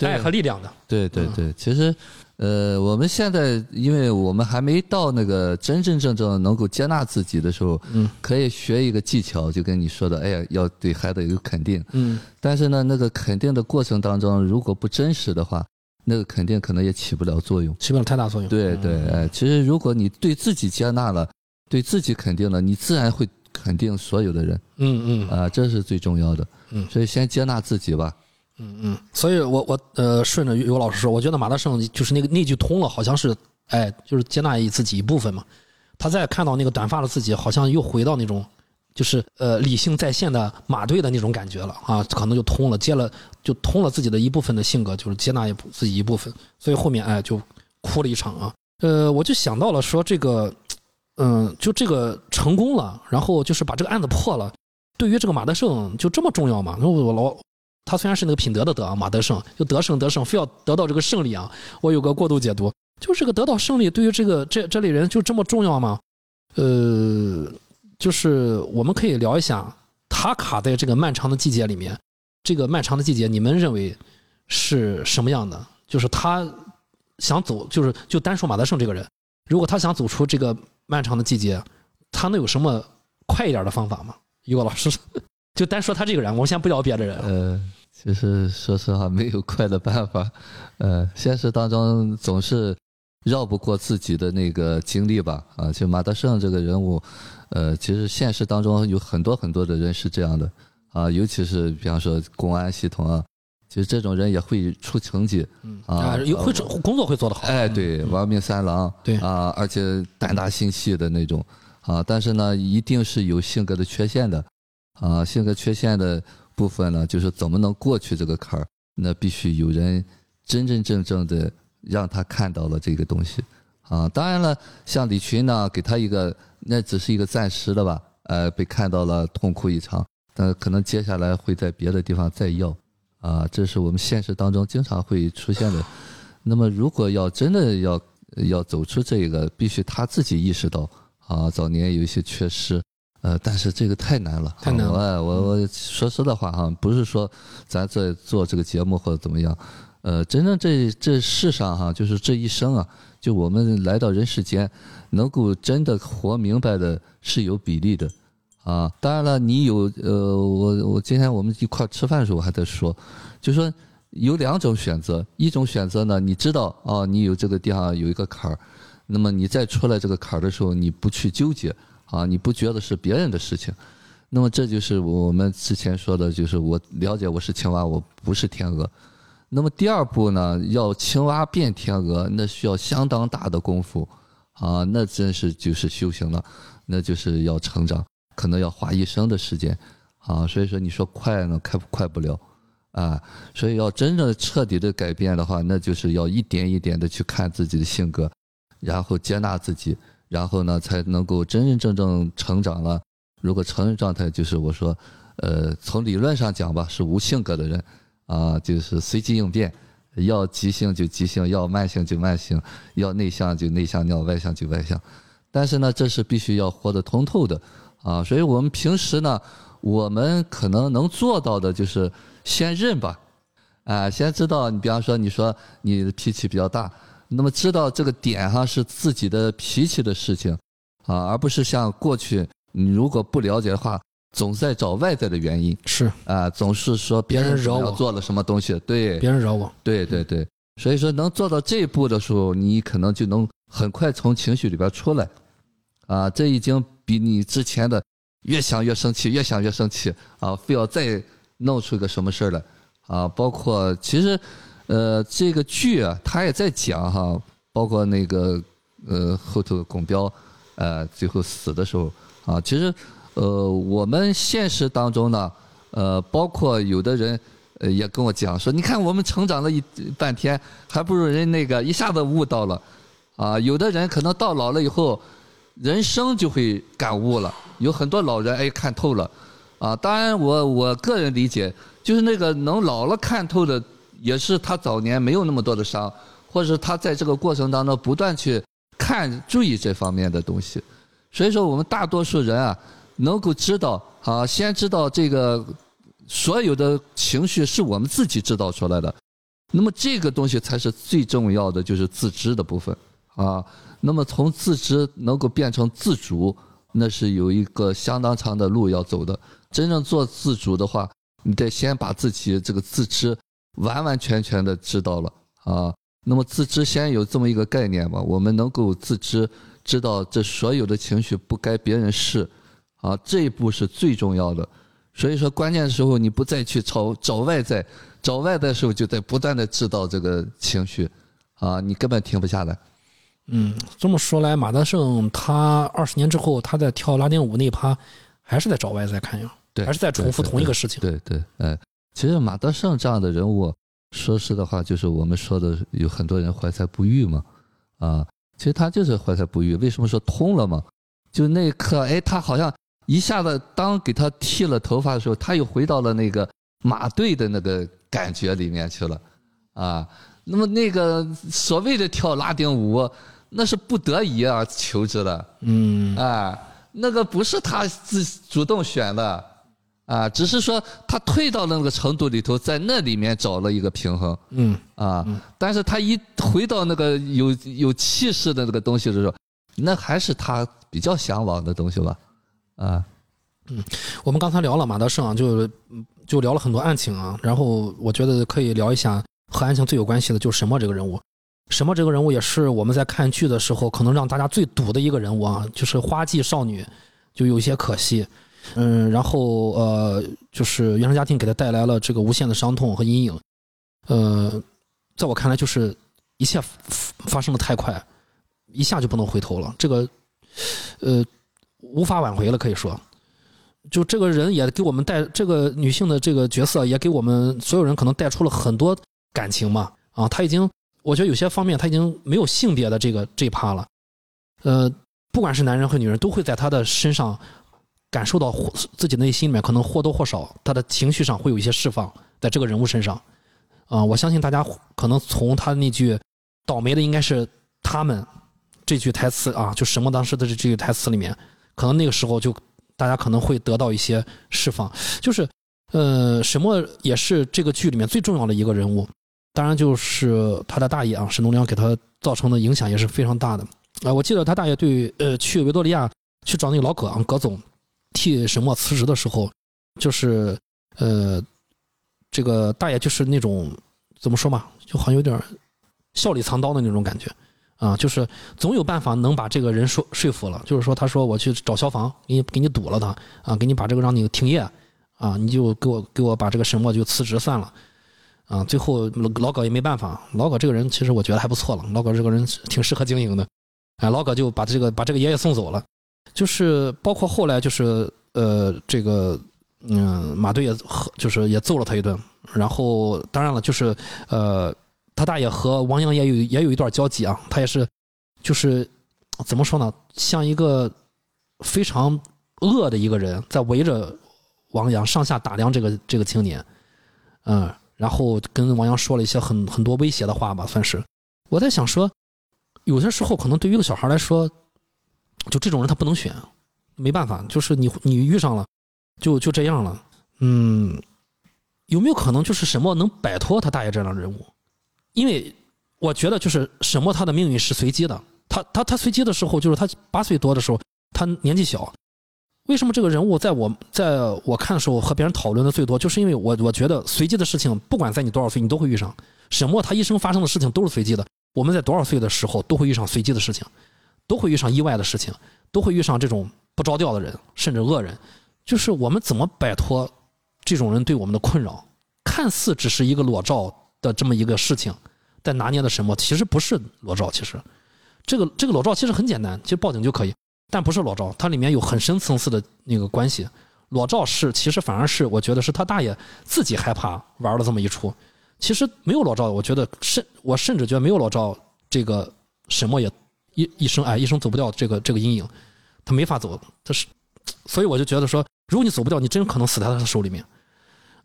爱和力量的。对对对，其实，呃，我们现在因为我们还没到那个真真正正能够接纳自己的时候，嗯，可以学一个技巧，就跟你说的，哎呀，要对孩子有肯定。嗯，但是呢，那个肯定的过程当中，如果不真实的话，那个肯定可能也起不了作用。起不了太大作用。对对，哎，其实如果你对自己接纳了，对自己肯定了，你自然会肯定所有的人嗯嗯啊，这是最重要的。嗯所以先接纳自己吧。嗯嗯，所以我我呃顺着尤老师说，我觉得马德胜就是那个那句通了，好像是哎，就是接纳自己一部分嘛。他再看到那个短发的自己，好像又回到那种就是呃理性在线的马队的那种感觉了啊，可能就通了，接了就通了自己的一部分的性格，就是接纳自己一部分，所以后面哎就哭了一场啊。呃，我就想到了说这个，嗯，就这个成功了，然后就是把这个案子破了，对于这个马德胜就这么重要吗？那我老。他虽然是那个品德的德啊，马德胜就得胜得胜，非要得到这个胜利啊。我有个过度解读，就是个得到胜利对于这个这这类人就这么重要吗？呃，就是我们可以聊一下，他卡在这个漫长的季节里面，这个漫长的季节，你们认为是什么样的？就是他想走，就是就单说马德胜这个人，如果他想走出这个漫长的季节，他能有什么快一点的方法吗？于果老师，就单说他这个人，我先不聊别的人。呃，其实说实话，没有快的办法。呃，现实当中总是绕不过自己的那个经历吧。啊，就马德胜这个人物，呃，其实现实当中有很多很多的人是这样的啊，尤其是比方说公安系统啊，其实这种人也会出成绩。嗯啊有会做工作会做得好。哎，对，玩命三郎，对啊，而且胆大心细的那种啊，但是呢，一定是有性格的缺陷的啊，性格缺陷的部分呢，就是怎么能过去这个坎儿，那必须有人真真正正的让他看到了这个东西啊。当然了，像李群呢，给他一个，那只是一个暂时的吧，呃，被看到了，痛哭一场，但可能接下来会在别的地方再要啊，这是我们现实当中经常会出现的。那么，如果要真的要要走出这个，必须他自己意识到啊，早年有一些缺失，呃，但是这个太难了，太难了啊我我我说实的话哈，不是说咱在做这个节目或者怎么样，呃，真正这这世上哈，就是这一生啊，就我们来到人世间，能够真的活明白的是有比例的。啊，当然了，你有呃，我我今天我们一块吃饭的时候我还在说，就说有两种选择，一种选择呢，你知道啊，你有这个地方有一个坎儿，那么你再出来这个坎儿的时候，你不去纠结啊，你不觉得是别人的事情，那么这就是我们之前说的，就是我了解我是青蛙，我不是天鹅。那么第二步呢，要青蛙变天鹅，那需要相当大的功夫啊，那真是就是修行了，那就是要成长，可能要花一生的时间啊。所以说，你说快呢，快快不了啊。所以要真正彻底的改变的话，那就是要一点一点的去看自己的性格，然后接纳自己，然后呢，才能够真真正正成长了。如果成人状态就是我说，呃，从理论上讲吧，是无性格的人啊，就是随机应变，要急性就急性，要慢性就慢性，要内向就内向，要外向就外向。但是呢，这是必须要活得通透的啊，所以我们平时呢，我们可能能做到的就是先认吧，啊，先知道你比方说你说你的脾气比较大，那么知道这个点哈是自己的脾气的事情啊，而不是像过去你如果不了解的话，总在找外在的原因是。啊，总是说别人惹我做了什么东西，对，别人惹我，对对对，所以说能做到这一步的时候，你可能就能很快从情绪里边出来，啊，这已经比你之前的越想越生气，越想越生气啊，非要再弄出个什么事儿来啊，包括其实，呃，这个剧啊，他也在讲哈，包括那个呃后头巩彪，呃，最后死的时候啊，其实呃我们现实当中呢，呃，包括有的人。呃，也跟我讲说，你看我们成长了一半天，还不如人那个一下子悟到了，啊，有的人可能到老了以后，人生就会感悟了。有很多老人哎看透了，啊，当然我我个人理解，就是那个能老了看透的，也是他早年没有那么多的伤，或者是他在这个过程当中不断去看注意这方面的东西。所以说，我们大多数人啊，能够知道啊，先知道这个。所有的情绪是我们自己制造出来的，那么这个东西才是最重要的，就是自知的部分啊。那么从自知能够变成自主，那是有一个相当长的路要走的。真正做自主的话，你得先把自己这个自知完完全全的知道了啊。那么自知先有这么一个概念吧，我们能够自知，知道这所有的情绪不该别人试啊，这一步是最重要的。所以说，关键时候你不再去找找外在，找外在的时候就在不断的制造这个情绪，啊，你根本停不下来。嗯，这么说来，马德胜他二十年之后，他在跳拉丁舞那一趴，还是在找外在看呀，对，还是在重复同一个事情。对对，哎，其实马德胜这样的人物，说实的话，就是我们说的有很多人怀才不遇嘛，啊，其实他就是怀才不遇。为什么说通了嘛？就那一刻，哎，他好像。一下子，当给他剃了头发的时候，他又回到了那个马队的那个感觉里面去了，啊，那么那个所谓的跳拉丁舞，那是不得已而求之的，嗯，啊，那个不是他自主动选的，啊，只是说他退到那个程度里头，在那里面找了一个平衡。嗯。啊，但是他一回到那个有有气势的那个东西的时候，那还是他比较向往的东西吧，啊，嗯我们刚才聊了马德胜啊，就就聊了很多案情啊，然后我觉得可以聊一下和案情最有关系的，就是沈墨这个人物。什么这个人物也是我们在看剧的时候，可能让大家最堵的一个人物啊，就是花季少女，就有些可惜。嗯，然后呃，就是原生家庭给他带来了这个无限的伤痛和阴影。呃，在我看来，就是一切发生的太快，一下就不能回头了。这个呃，无法挽回了，可以说。就这个人也给我们带这个女性的这个角色，也给我们所有人可能带出了很多感情嘛。啊，他已经，我觉得有些方面他已经没有性别的这个这一趴了。呃，不管是男人和女人，都会在他的身上感受到自己内心里面可能或多或少他的情绪上会有一些释放，在这个人物身上。啊，我相信大家可能从他那句“倒霉的应该是他们”这句台词啊，就什么当时的这句台词里面，可能那个时候就。大家可能会得到一些释放，就是，呃，沈墨也是这个剧里面最重要的一个人物，当然就是他的大爷啊，沈东良给他造成的影响也是非常大的啊。我记得他大爷对呃去维多利亚去找那个老葛啊葛总替沈墨辞职的时候，就是呃这个大爷就是那种怎么说嘛，就好像有点笑里藏刀的那种感觉。啊，就是总有办法能把这个人说说服了。就是说，他说我去找消防，给你给你堵了他啊，给你把这个让你停业啊，你就给我给我把这个沈墨就辞职算了啊。最后老葛也没办法，老葛这个人其实我觉得还不错了，老葛这个人挺适合经营的。哎，老葛就把这个把这个爷爷送走了。就是包括后来就是呃这个嗯马队也就是也揍了他一顿，然后当然了就是呃。他大爷和王阳也有也有一段交集啊，他也是，就是怎么说呢，像一个非常恶的一个人，在围着王阳上下打量这个这个青年，嗯，然后跟王阳说了一些很很多威胁的话吧，算是。我在想说，有些时候可能对于一个小孩来说，就这种人他不能选，没办法，就是你你遇上了，就就这样了，嗯，有没有可能就是什么能摆脱他大爷这样的人物？因为我觉得，就是沈墨他的命运是随机的。他他他随机的时候，就是他八岁多的时候，他年纪小。为什么这个人物在我在我看的时候和别人讨论的最多，就是因为我我觉得随机的事情，不管在你多少岁，你都会遇上。沈墨他一生发生的事情都是随机的。我们在多少岁的时候都会遇上随机的事情，都会遇上意外的事情，都会遇上这种不着调的人，甚至恶人。就是我们怎么摆脱这种人对我们的困扰？看似只是一个裸照。的这么一个事情，在拿捏的什么？其实不是裸照，其实这个这个裸照其实很简单，其实报警就可以，但不是裸照，它里面有很深层次的那个关系。裸照是其实反而是我觉得是他大爷自己害怕玩了这么一出。其实没有裸照，我觉得甚我甚至觉得没有裸照，这个沈墨也一一生哎一生走不掉这个这个阴影，他没法走，他是，所以我就觉得说，如果你走不掉，你真可能死在他的手里面。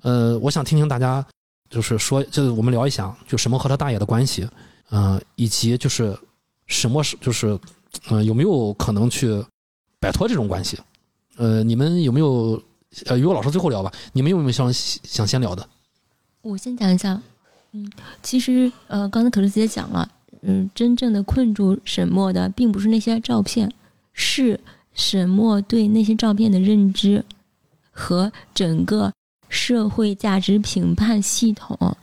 呃，我想听听大家。就是说，就是我们聊一下，就沈墨和他大爷的关系，嗯，以及就是沈墨是就是，嗯，有没有可能去摆脱这种关系？呃，你们有没有？呃，于果老师最后聊吧。你们有没有想想先聊的？我先讲一下。嗯，其实呃，刚才可乐姐讲了，嗯，真正的困住沈墨的，并不是那些照片，是沈墨对那些照片的认知和整个。社会价值评判系统，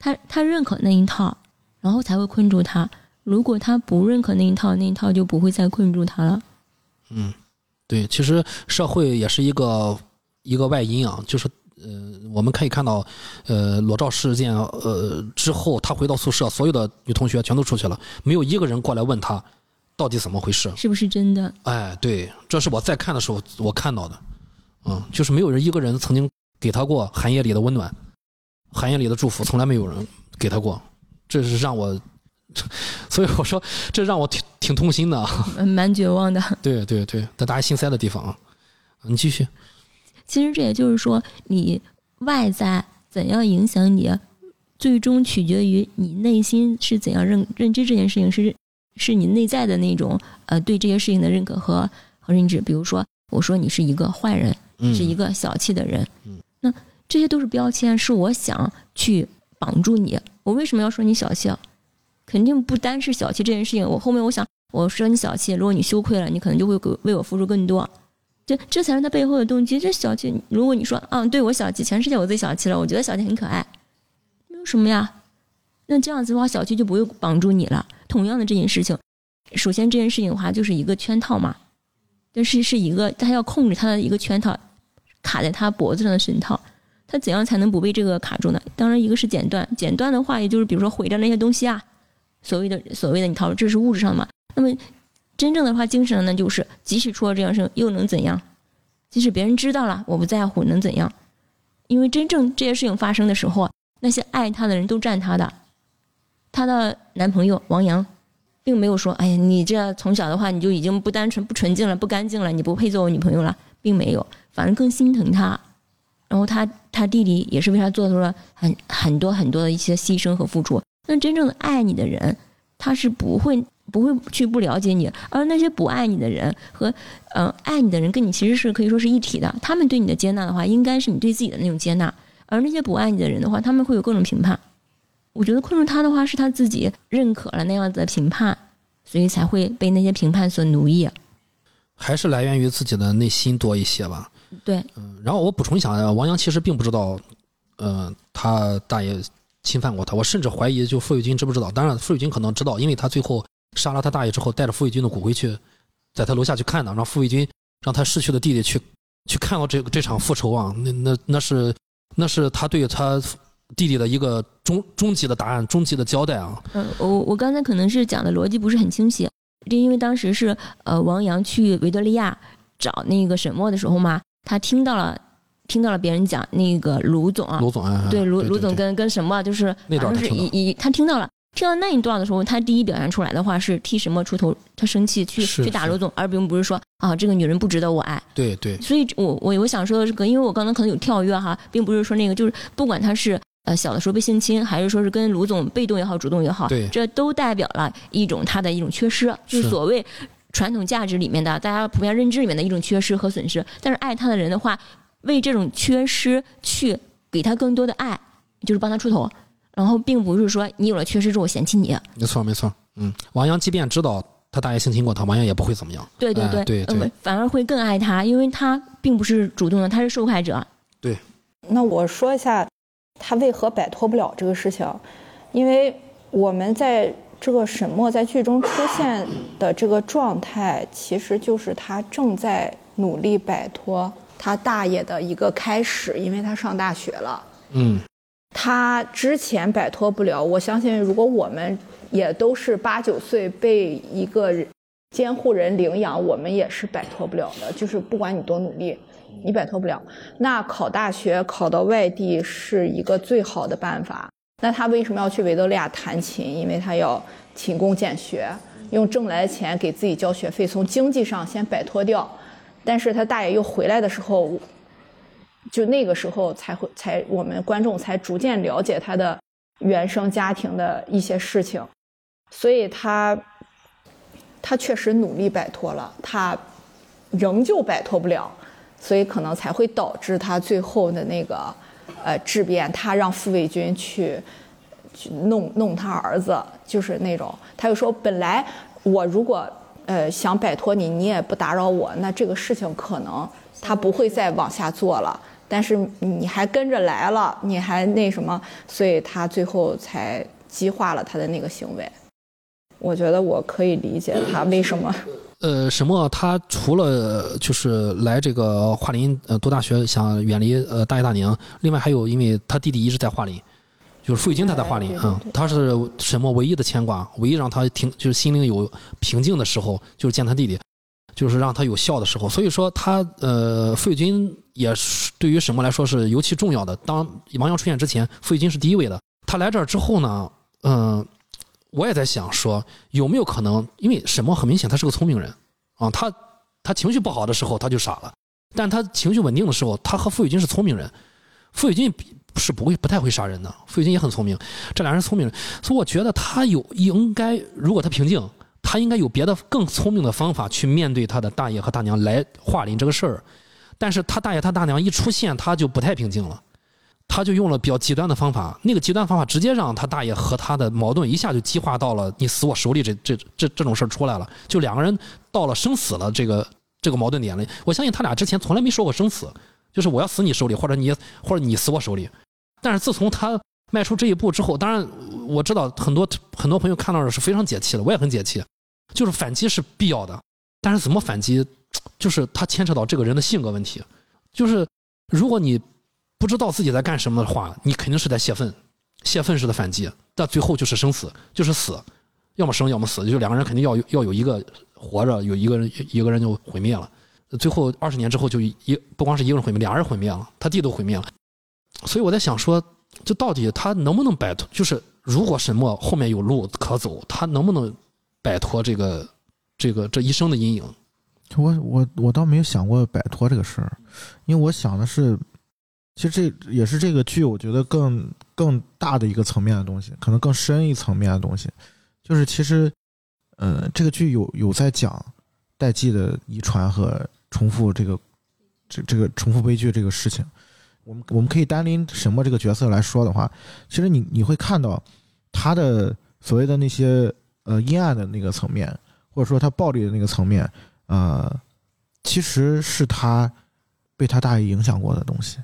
他他认可那一套，然后才会困住他。如果他不认可那一套，那一套就不会再困住他了。嗯，对，其实社会也是一个一个外因啊，就是呃，我们可以看到，呃，裸照事件呃之后，他回到宿舍，所有的女同学全都出去了，没有一个人过来问他到底怎么回事，是不是真的？哎，对，这是我在看的时候我看到的，嗯，就是没有人一个人曾经。给他过寒夜里的温暖，寒夜里的祝福，从来没有人给他过，这是让我，所以我说这让我挺挺痛心的，蛮绝望的。对 对对，在大家心塞的地方啊，你继续。其实这也就是说，你外在怎样影响你，最终取决于你内心是怎样认认知这件事情，是是你内在的那种呃对这些事情的认可和和认知。比如说，我说你是一个坏人。嗯是一个小气的人。嗯那这些都是标签，是我想去绑住你。我为什么要说你小气啊？肯定不单是小气这件事情。我后面我想，我说你小气，如果你羞愧了，你可能就会为我付出更多。这这才是他背后的动机。这小气，如果你说啊，对我小气，全世界我最小气了，我觉得小气很可爱，没有什么呀。那这样子的话，小气就不会绑住你了。同样的这件事情，首先这件事情的话，就是一个圈套嘛，但是是一个他要控制他的一个圈套，卡在他脖子上的绳套。他怎样才能不被这个卡住呢？当然，一个是剪断，剪断的话，也就是比如说毁掉那些东西啊，所谓的所谓的你逃，这是物质上的嘛。那么真正的话，精神上呢，就是即使出了这样事，又能怎样？即使别人知道了，我不在乎，能怎样？因为真正这些事情发生的时候，那些爱他的人都站他的。她的男朋友王阳，并没有说：“哎呀，你这从小的话你就已经不单纯、不纯净了、不干净了，你不配做我女朋友了。”并没有，反而更心疼她。然后他他弟弟也是为他做出了很很多很多的一些牺牲和付出。那真正的爱你的人，他是不会不会去不了解你，而那些不爱你的人和嗯、呃爱你的人，跟你其实是可以说是一体的。他们对你的接纳的话，应该是你对自己的那种接纳，而那些不爱你的人的话，他们会有各种评判。我觉得困住他的话，是他自己认可了那样子的评判，所以才会被那些评判所奴役。还是来源于自己的内心多一些吧。对，嗯，然后我补充一下，王阳其实并不知道，呃，他大爷侵犯过他。我甚至怀疑，就傅玉军知不知道？当然，傅玉军可能知道，因为他最后杀了他大爷之后，带着傅玉军的骨灰去，在他楼下去看的，让傅玉军让他逝去的弟弟去去看到这这场复仇啊，那那那是那是他对他弟弟的一个终终极的答案，终极的交代啊。嗯，我我刚才可能是讲的逻辑不是很清晰，这因为当时是呃王阳去维多利亚找那个沈墨的时候嘛，他听到了听到了别人讲那个卢总啊，卢总啊，对卢卢总对。跟跟什么就是那段是以以他听到了。听到那一段的时候，他第一表现出来的话是替什么出头，他生气去去打卢总，而并不是说啊这个女人不值得我爱。对。对所以我我我想说的是个，因为我刚才可能有跳跃哈，并不是说那个就是不管他是呃小的时候被性侵，还是说是跟卢总被动也好，主动也好，对。这都代表了一种他的一种缺失，就是是所谓传统价值里面的大家普遍认知里面的一种缺失和损失。但是爱他的人的话，为这种缺失去给他更多的爱，就是帮他出头。然后并不是说你有了缺失之后我嫌弃你，没错没错，嗯，王阳即便知道他大爷性侵过他，王阳也不会怎么样。对对对，哎对对呃反而会更爱他，因为他并不是主动的，他是受害者。对那我说一下他为何摆脱不了这个事情，因为我们在这个沈墨在剧中出现的这个状态，其实就是他正在努力摆脱他大爷的一个开始，因为他上大学了。嗯，他之前摆脱不了，我相信如果我们也都是八九岁被一个人监护人领养，我们也是摆脱不了的。就是不管你多努力，你摆脱不了。那考大学考到外地是一个最好的办法。那他为什么要去维多利亚弹琴？因为他要勤工俭学，用挣来的钱给自己交学费，从经济上先摆脱掉。但是他大爷又回来的时候，就那个时候才会才我们观众才逐渐了解他的原生家庭的一些事情，所以他他确实努力摆脱了，他仍旧摆脱不了，所以可能才会导致他最后的那个呃质变，他让傅卫军去去弄弄他儿子，就是那种。他就说本来我如果呃想摆脱你，你也不打扰我，那这个事情可能他不会再往下做了。但是你还跟着来了，你还那什么，所以他最后才激化了他的那个行为。我觉得我可以理解他为什么。呃，沈墨他除了就是来这个桦林呃读大学，想远离呃大爷大娘，另外还有因为他弟弟一直在桦林，就是傅玉金他在桦林哎对对啊、对他是沈墨唯一的牵挂，唯一让他停就是心灵有平静的时候，就是见他弟弟，就是让他有笑的时候。所以说他呃傅玉军也是对于沈墨来说是尤其重要的。当王阳出现之前，傅玉军是第一位的。他来这儿之后呢，嗯、我也在想说，有没有可能，因为沈墨很明显他是个聪明人啊，他他情绪不好的时候他就傻了，但他情绪稳定的时候，他和傅雨军是聪明人，傅玉军是不会不太会杀人的，傅雨军也很聪明，这俩人聪明，所以我觉得他有应该，如果他平静，他应该有别的更聪明的方法去面对他的大爷和大娘来桦林这个事儿。但是他大爷他大娘一出现，他就不太平静了，他就用了比较极端的方法，那个极端方法直接让他大爷和他的矛盾一下就激化到了你死我手里这这这这种事儿出来了，就两个人到了生死了这个这个矛盾点了。我相信他俩之前从来没说过生死，就是我要死你手里，或者你或者你死我手里。但是自从他迈出这一步之后，当然我知道很多很多朋友看到的是非常解气的，我也很解气，就是反击是必要的，但是怎么反击？就是他牵扯到这个人的性格问题，就是如果你不知道自己在干什么的话，你肯定是在泄愤，泄愤式的反击，但最后就是生死，就是死，要么生要么死，就两个人肯定要要有一个活着，有一个人一个人就毁灭了，最后二十年之后就一不光是一个人毁灭，俩人毁灭了，他弟都毁灭了，所以我在想说，就到底他能不能摆脱？就是如果沈墨后面有路可走，他能不能摆脱这个这个这一生的阴影？我我我倒没有想过摆脱这个事儿，因为我想的是，其实这也是这个剧我觉得更更大的一个层面的东西，可能更深一层面的东西，就是其实，呃，这个剧有有在讲代际的遗传和重复这个这这个重复悲剧这个事情。我们我们可以单拎沈墨这个角色来说的话，其实你你会看到他的所谓的那些呃阴暗的那个层面，或者说他暴力的那个层面。呃，其实是他被他大爷影响过的东西，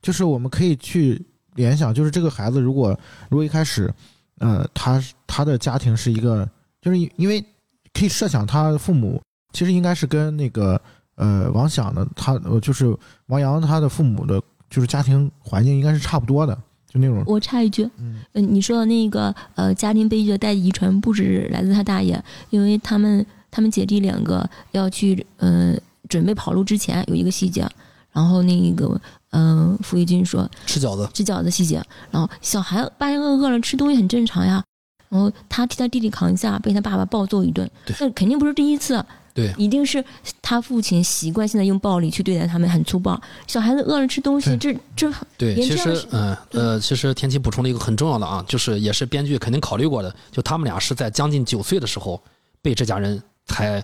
就是我们可以去联想，就是这个孩子如果如果一开始，呃，他他的家庭是一个，就是因为可以设想他父母其实应该是跟那个呃王想呢他呃就是王阳他的父母的，就是家庭环境应该是差不多的，就那种。我插一句，嗯，你说的那个呃家庭悲剧的代遗传不止来自他大爷，因为他们。他们姐弟两个要去，呃，准备跑路之前有一个细节，然后那个，嗯，傅玉军说吃饺子，吃饺子细节，然后小孩半夜饿饿了吃东西很正常呀，然后他替他弟弟扛一下，被他爸爸暴揍一顿，那肯定不是第一次，对，一定是他父亲习惯性的用暴力去对待他们，很粗暴。小孩子饿了吃东西，这这对，其实嗯呃，其实天琪补充了一个很重要的啊，就是也是编剧肯定考虑过的，就他们俩是在将近九岁的时候被这家人。才，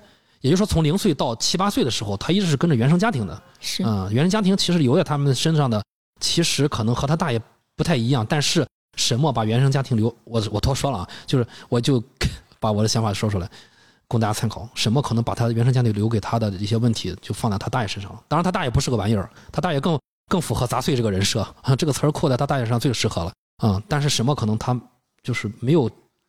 也就是说，从零岁到七八岁的时候，他一直是跟着原生家庭的。是啊，原生家庭其实留在他们身上的，其实可能和他大爷不太一样。但是沈墨把原生家庭留，我我多说了啊，就是我就 把我的想法说出来，供大家参考。沈墨可能把他原生家庭留给他的一些问题，就放在他大爷身上了。当然，他大爷不是个玩意儿，他大爷更更符合杂碎这个人设，这个词儿扣在他大爷身上最适合了啊。但是沈墨可能他就是没有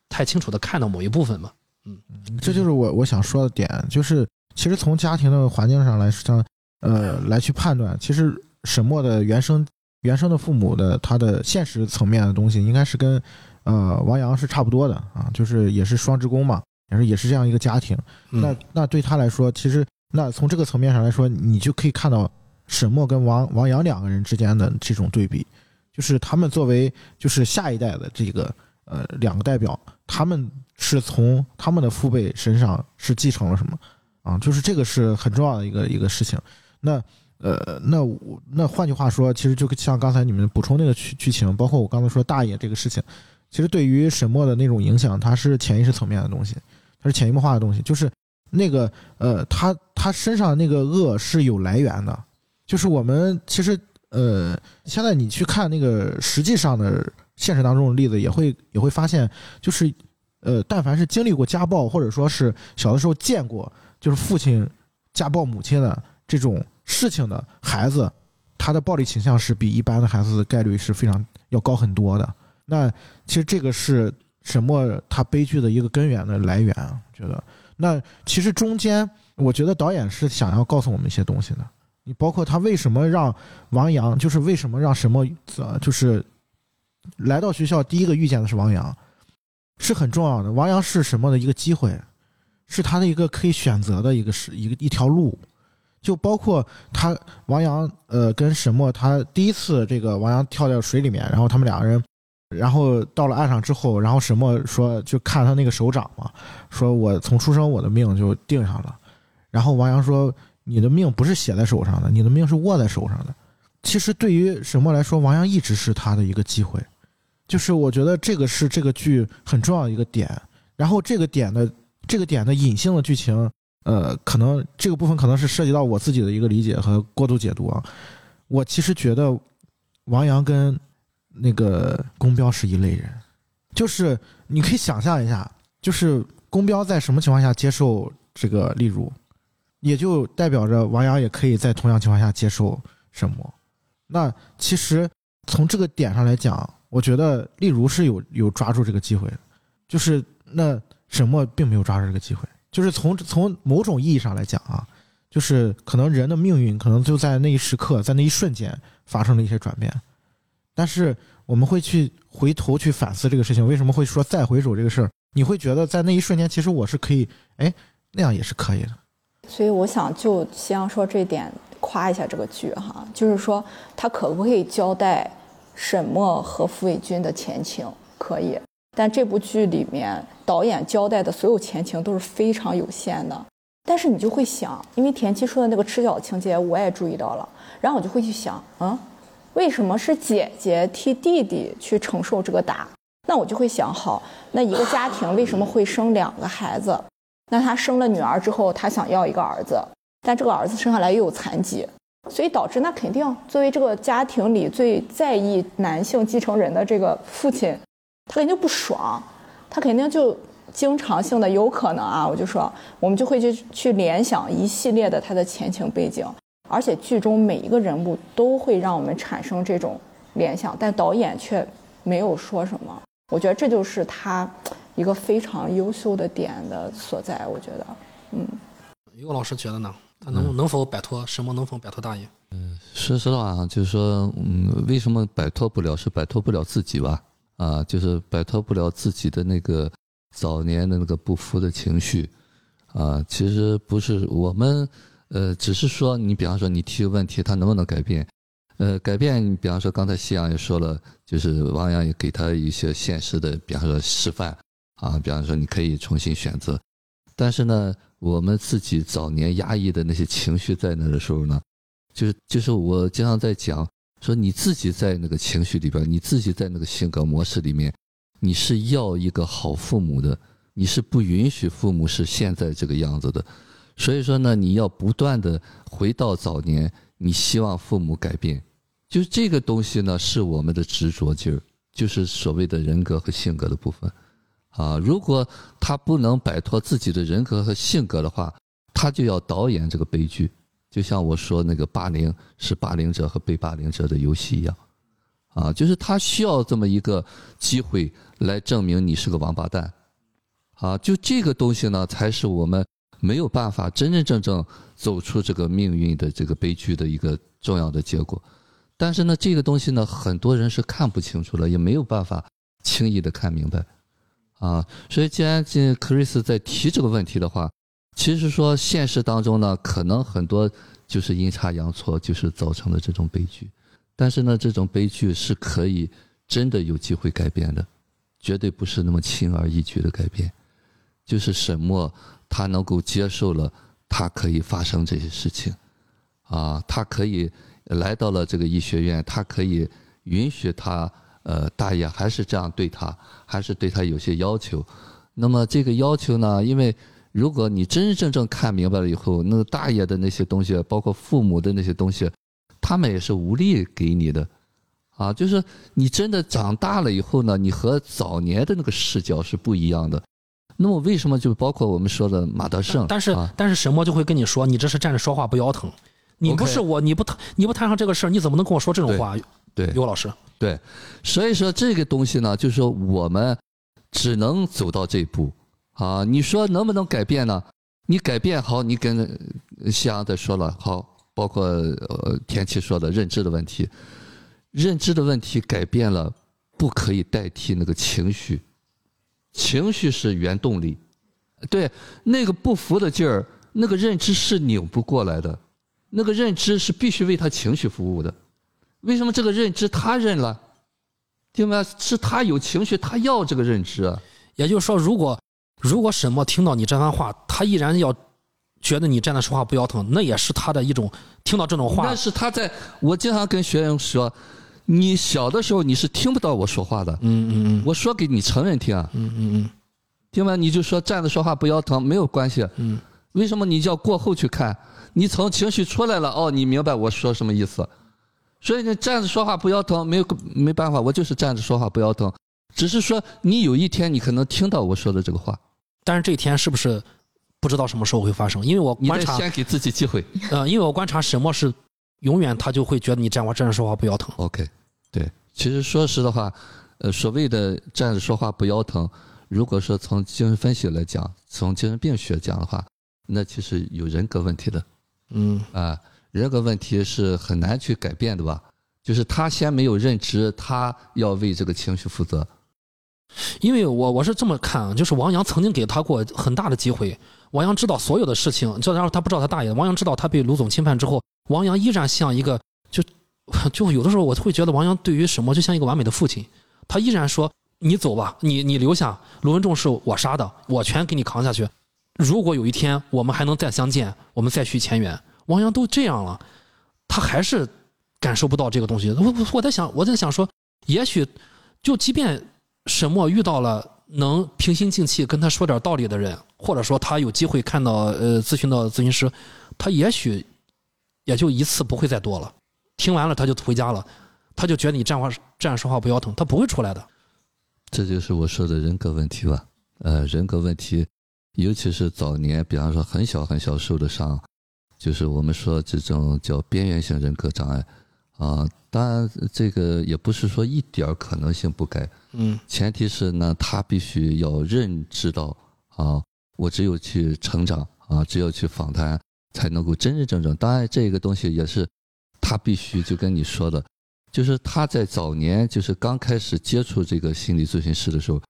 太清楚的看到某一部分嘛。嗯，这就是我我想说的点，就是其实从家庭的环境上来上，呃，来去判断，其实沈墨的原生原生的父母的他的现实层面的东西，应该是跟呃王阳是差不多的啊，就是也是双职工嘛，也是也是这样一个家庭。那那对他来说，其实那从这个层面上来说，你就可以看到沈墨跟王王阳两个人之间的这种对比，就是他们作为就是下一代的这个呃两个代表，他们。是从他们的父辈身上是继承了什么啊？就是这个是很重要的一个一个事情。那呃，那我那换句话说，其实就像刚才你们补充那个剧剧情，包括我刚才说大爷这个事情，其实对于沈墨的那种影响，它是潜意识层面的东西，它是潜移默化的东西。就是那个呃，他他身上那个恶是有来源的。就是我们其实呃，现在你去看那个实际上的现实当中的例子，也会也会发现，就是。呃，但凡是经历过家暴，或者说是小的时候见过就是父亲家暴母亲的这种事情的孩子，他的暴力倾向是比一般的孩子的概率是非常要高很多的。那其实这个是沈墨他悲剧的一个根源的来源，我觉得。那其实中间，我觉得导演是想要告诉我们一些东西的。你包括他为什么让王阳，就是为什么让沈墨，呃，就是来到学校第一个遇见的是王阳。是很重要的。王阳是什么的一个机会，是他的一个可以选择的一个是一个一条路，就包括他王阳呃跟沈墨他第一次这个王阳跳到水里面，然后他们两个人，然后到了岸上之后，然后沈墨说就看他那个手掌嘛，说我从出生我的命就定上了，然后王阳说你的命不是写在手上的，你的命是握在手上的。其实对于沈墨来说，王阳一直是他的一个机会。就是我觉得这个是这个剧很重要的一个点，然后这个点的这个点的隐性的剧情，呃，可能这个部分可能是涉及到我自己的一个理解和过度解读啊。我其实觉得王阳跟那个宫彪是一类人，就是你可以想象一下，就是宫彪在什么情况下接受这个例如，也就代表着王阳也可以在同样情况下接受沈墨。那其实从这个点上来讲，我觉得例如是有有抓住这个机会，就是那沈墨并没有抓住这个机会，就是从从某种意义上来讲啊，就是可能人的命运可能就在那一时刻，在那一瞬间发生了一些转变，但是我们会去回头去反思这个事情，为什么会说再回首这个事儿？你会觉得在那一瞬间，其实我是可以，哎，那样也是可以的。所以我想就先说这点夸一下这个剧哈，就是说他可不可以交代沈墨和傅卫军的前情？可以，但这部剧里面导演交代的所有前情都是非常有限的。但是你就会想，因为田七说的那个吃饺情节我也注意到了，然后我就会去想，嗯，为什么是姐姐替弟弟去承受这个打？那我就会想，好，那一个家庭为什么会生两个孩子？那他生了女儿之后，他想要一个儿子，但这个儿子生下来又有残疾，所以导致那肯定作为这个家庭里最在意男性继承人的这个父亲，他肯定不爽，他肯定就经常性的有可能啊，我就说我们就会去去联想一系列的他的前情背景，而且剧中每一个人物都会让我们产生这种联想，但导演却没有说什么，我觉得这就是他。一个非常优秀的点的所在，我觉得，嗯，于果老师觉得呢？他能能否摆脱什么？能否摆脱大爷？嗯，说实话啊，就是说，嗯，为什么摆脱不了？是摆脱不了自己吧？啊，就是摆脱不了自己的那个早年的那个不服的情绪啊。其实不是我们，呃，只是说，你比方说你提个问题，他能不能改变？呃，改变，比方说刚才夕阳也说了，就是王阳也给他一些现实的，比方说示范。啊，比方说你可以重新选择，但是呢，我们自己早年压抑的那些情绪在那的时候呢，就是就是我经常在讲说，你自己在那个情绪里边，你自己在那个性格模式里面，你是要一个好父母的，你是不允许父母是现在这个样子的，所以说呢，你要不断的回到早年，你希望父母改变，就这个东西呢，是我们的执着劲儿，就是所谓的人格和性格的部分。啊，如果他不能摆脱自己的人格和性格的话，他就要导演这个悲剧。就像我说那个霸凌是霸凌者和被霸凌者的游戏一样，啊，就是他需要这么一个机会来证明你是个王八蛋，啊，就这个东西呢，才是我们没有办法真真正正走出这个命运的这个悲剧的一个重要的结果。但是呢，这个东西呢，很多人是看不清楚了，也没有办法轻易的看明白。啊，所以既然这克里斯在提这个问题的话，其实说现实当中呢，可能很多就是阴差阳错，就是造成了这种悲剧。但是呢，这种悲剧是可以真的有机会改变的，绝对不是那么轻而易举的改变。就是沈墨他能够接受了，他可以发生这些事情，啊，他可以来到了这个医学院，他可以允许他。呃，大爷还是这样对他，还是对他有些要求。那么这个要求呢？因为如果你真真正正看明白了以后，那个大爷的那些东西，包括父母的那些东西，他们也是无力给你的。啊，就是你真的长大了以后呢，你和早年的那个视角是不一样的。那么为什么就包括我们说的马德胜？但是但是沈墨就会跟你说，你这是站着说话不腰疼。你不是我，你不谈你不摊上这个事儿，你怎么能跟我说这种话？对，刘老师。对，所以说这个东西呢，就是说我们只能走到这一步啊。你说能不能改变呢？你改变好，你跟夕阳在说了好，包括呃天气说的认知的问题，认知的问题改变了，不可以代替那个情绪，情绪是原动力。对，那个不服的劲儿，那个认知是拧不过来的，那个认知是必须为他情绪服务的。为什么这个认知他认了？听没？是他有情绪，他要这个认知。也就是说，如果如果沈墨听到你这番话，他依然要觉得你站着说话不腰疼，那也是他的一种听到这种话。那是他在我经常跟学员说，你小的时候你是听不到我说话的。嗯嗯嗯。我说给你成人听啊。嗯嗯嗯。听完你就说站着说话不腰疼没有关系。嗯。为什么你叫过后去看？你从情绪出来了，哦，你明白我说什么意思？所以你站着说话不腰疼，没有没办法，我就是站着说话不腰疼。只是说你有一天你可能听到我说的这个话，但是这一天是不是不知道什么时候会发生？因为我观察，先给自己机会。呃，因为我观察什么是永远他就会觉得你站我站着说话不腰疼。OK，对，其实说实的话，呃，所谓的站着说话不腰疼，如果说从精神分析来讲，从精神病学讲的话，那其实有人格问题的嗯啊、人格问题是很难去改变的吧？就是他先没有认知，他要为这个情绪负责。因为我我是这么看啊，就是王阳曾经给他过很大的机会，王阳知道所有的事情，这然后他不知道他大爷，王阳知道他被卢总侵犯之后，王阳依然像一个就就有的时候我会觉得王阳对于沈墨就像一个完美的父亲，他依然说你走吧，你你留下，卢文仲是我杀的，我全给你扛下去。如果有一天我们还能再相见，我们再续前缘，王阳都这样了，他还是感受不到这个东西。我我在想，我在想说，也许就即便沈墨遇到了能平心静气跟他说点道理的人，或者说他有机会看到呃咨询到咨询师，他也许也就一次不会再多了。听完了他就回家了，他就觉得你站话站着说话不腰疼，他不会出来的。这就是我说的人格问题吧。呃，人格问题，尤其是早年，比方说很小很小受的伤，就是我们说这种叫边缘性人格障碍啊。当然，这个也不是说一点儿可能性不改，嗯前提是呢，他必须要认知到啊，我只有去成长啊，只有去访谈，才能够真真正正。当然，这个东西也是他必须就跟你说的，就是他在早年就是刚开始接触这个心理咨询师的时候，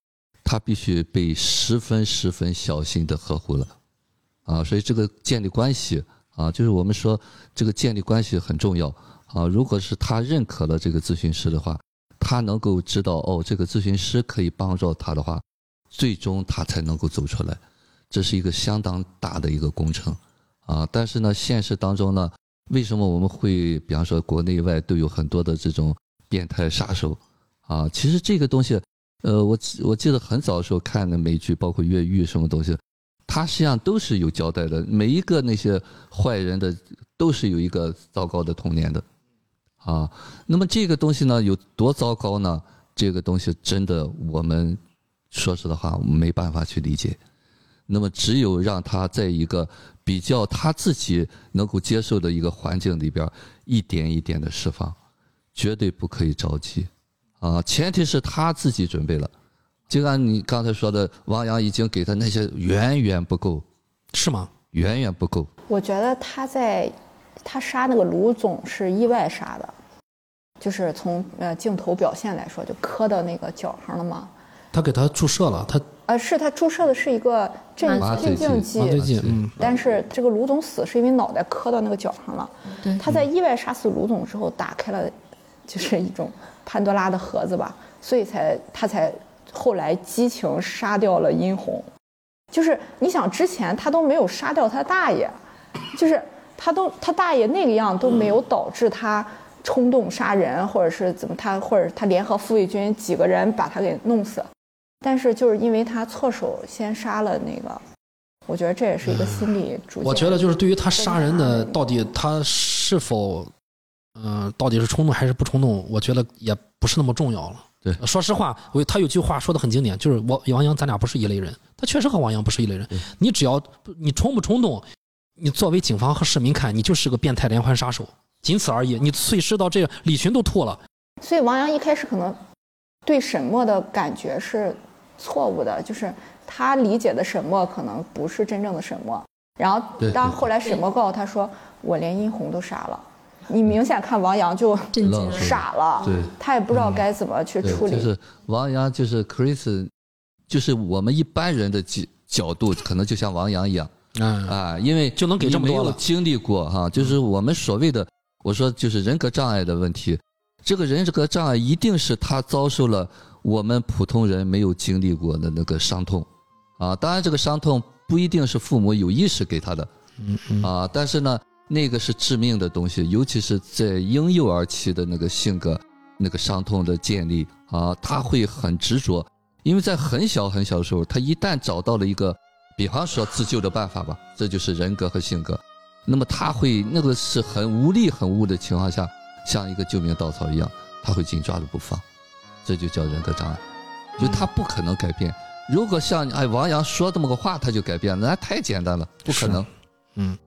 他必须被十分十分小心的呵护了啊，所以这个建立关系啊，就是我们说这个建立关系很重要啊。如果是他认可了这个咨询师的话，他能够知道哦，这个咨询师可以帮助他的话，最终他才能够走出来。这是一个相当大的一个工程啊！但是呢，现实当中呢，为什么我们会，比方说国内外都有很多的这种变态杀手啊？其实这个东西，呃，我我记得很早的时候看的美剧，包括越狱什么东西，它实际上都是有交代的。每一个那些坏人的都是有一个糟糕的童年的啊。那么这个东西呢，有多糟糕呢？这个东西真的我们说实的话，我们没办法去理解。那么只有让他在一个比较他自己能够接受的一个环境里边，一点一点的释放，绝对不可以着急啊！前提是他自己准备了。就按你刚才说的，王阳已经给他那些远远不够，是吗？远远不够。我觉得他在他杀那个卢总是意外杀的，就是从呃镜头表现来说，就磕到那个脚上了嘛。他给他注射了，他呃，是他注射的是一个镇静剂，麻醉剂，嗯，但是这个卢总死是因为脑袋磕到那个脚上了。对他在意外杀死卢总之后，打开了就是一种潘多拉的盒子吧，所以才他才后来激情杀掉了殷红。就是你想之前他都没有杀掉他大爷，就是他都他大爷那个样都没有导致他冲动杀人，或者是怎么他或者他联合傅卫军几个人把他给弄死，但是就是因为他错手先杀了那个，我觉得这也是一个心理逐渐。我觉得就是对于他杀人的到底他是否，嗯、到底是冲动还是不冲动，我觉得也不是那么重要了。对说实话，我他有句话说的很经典，就是我王阳咱俩不是一类人。他确实和王阳不是一类人。你只要你冲不冲动，你作为警方和市民看，你就是个变态连环杀手，仅此而已。你碎尸到这个，李群都吐了。所以王阳一开始可能对沈墨的感觉是错误的，就是他理解的沈墨可能不是真正的沈墨。然后对当后来沈墨告诉他说：“我连殷红都杀了。”你明显看王阳就震惊了。傻了，对他也不知道该怎么去，处理。就是王阳，就是 Chris，就是我们一般人的角角度，可能就像王阳一样嗯，啊，因为就能给这么你没多了有经历过哈，就是我们所谓的，我说就是人格障碍的问题，这个人格障碍一定是他遭受了我们普通人没有经历过的那个伤痛。啊，当然这个伤痛不一定是父母有意识给他的，啊，但是呢，那个是致命的东西，尤其是在婴幼儿期的那个性格、那个伤痛的建立。啊，他会很执着，因为在很小很小的时候，他一旦找到了一个比方说自救的办法吧，这就是人格和性格。那么他会那个是很无力、很无的情况下，像一个救命稻草一样，他会紧抓着不放，这就叫人格障碍。就他不可能改变。如果像哎王阳说这么个话他就改变了，那太简单了，不可能。嗯，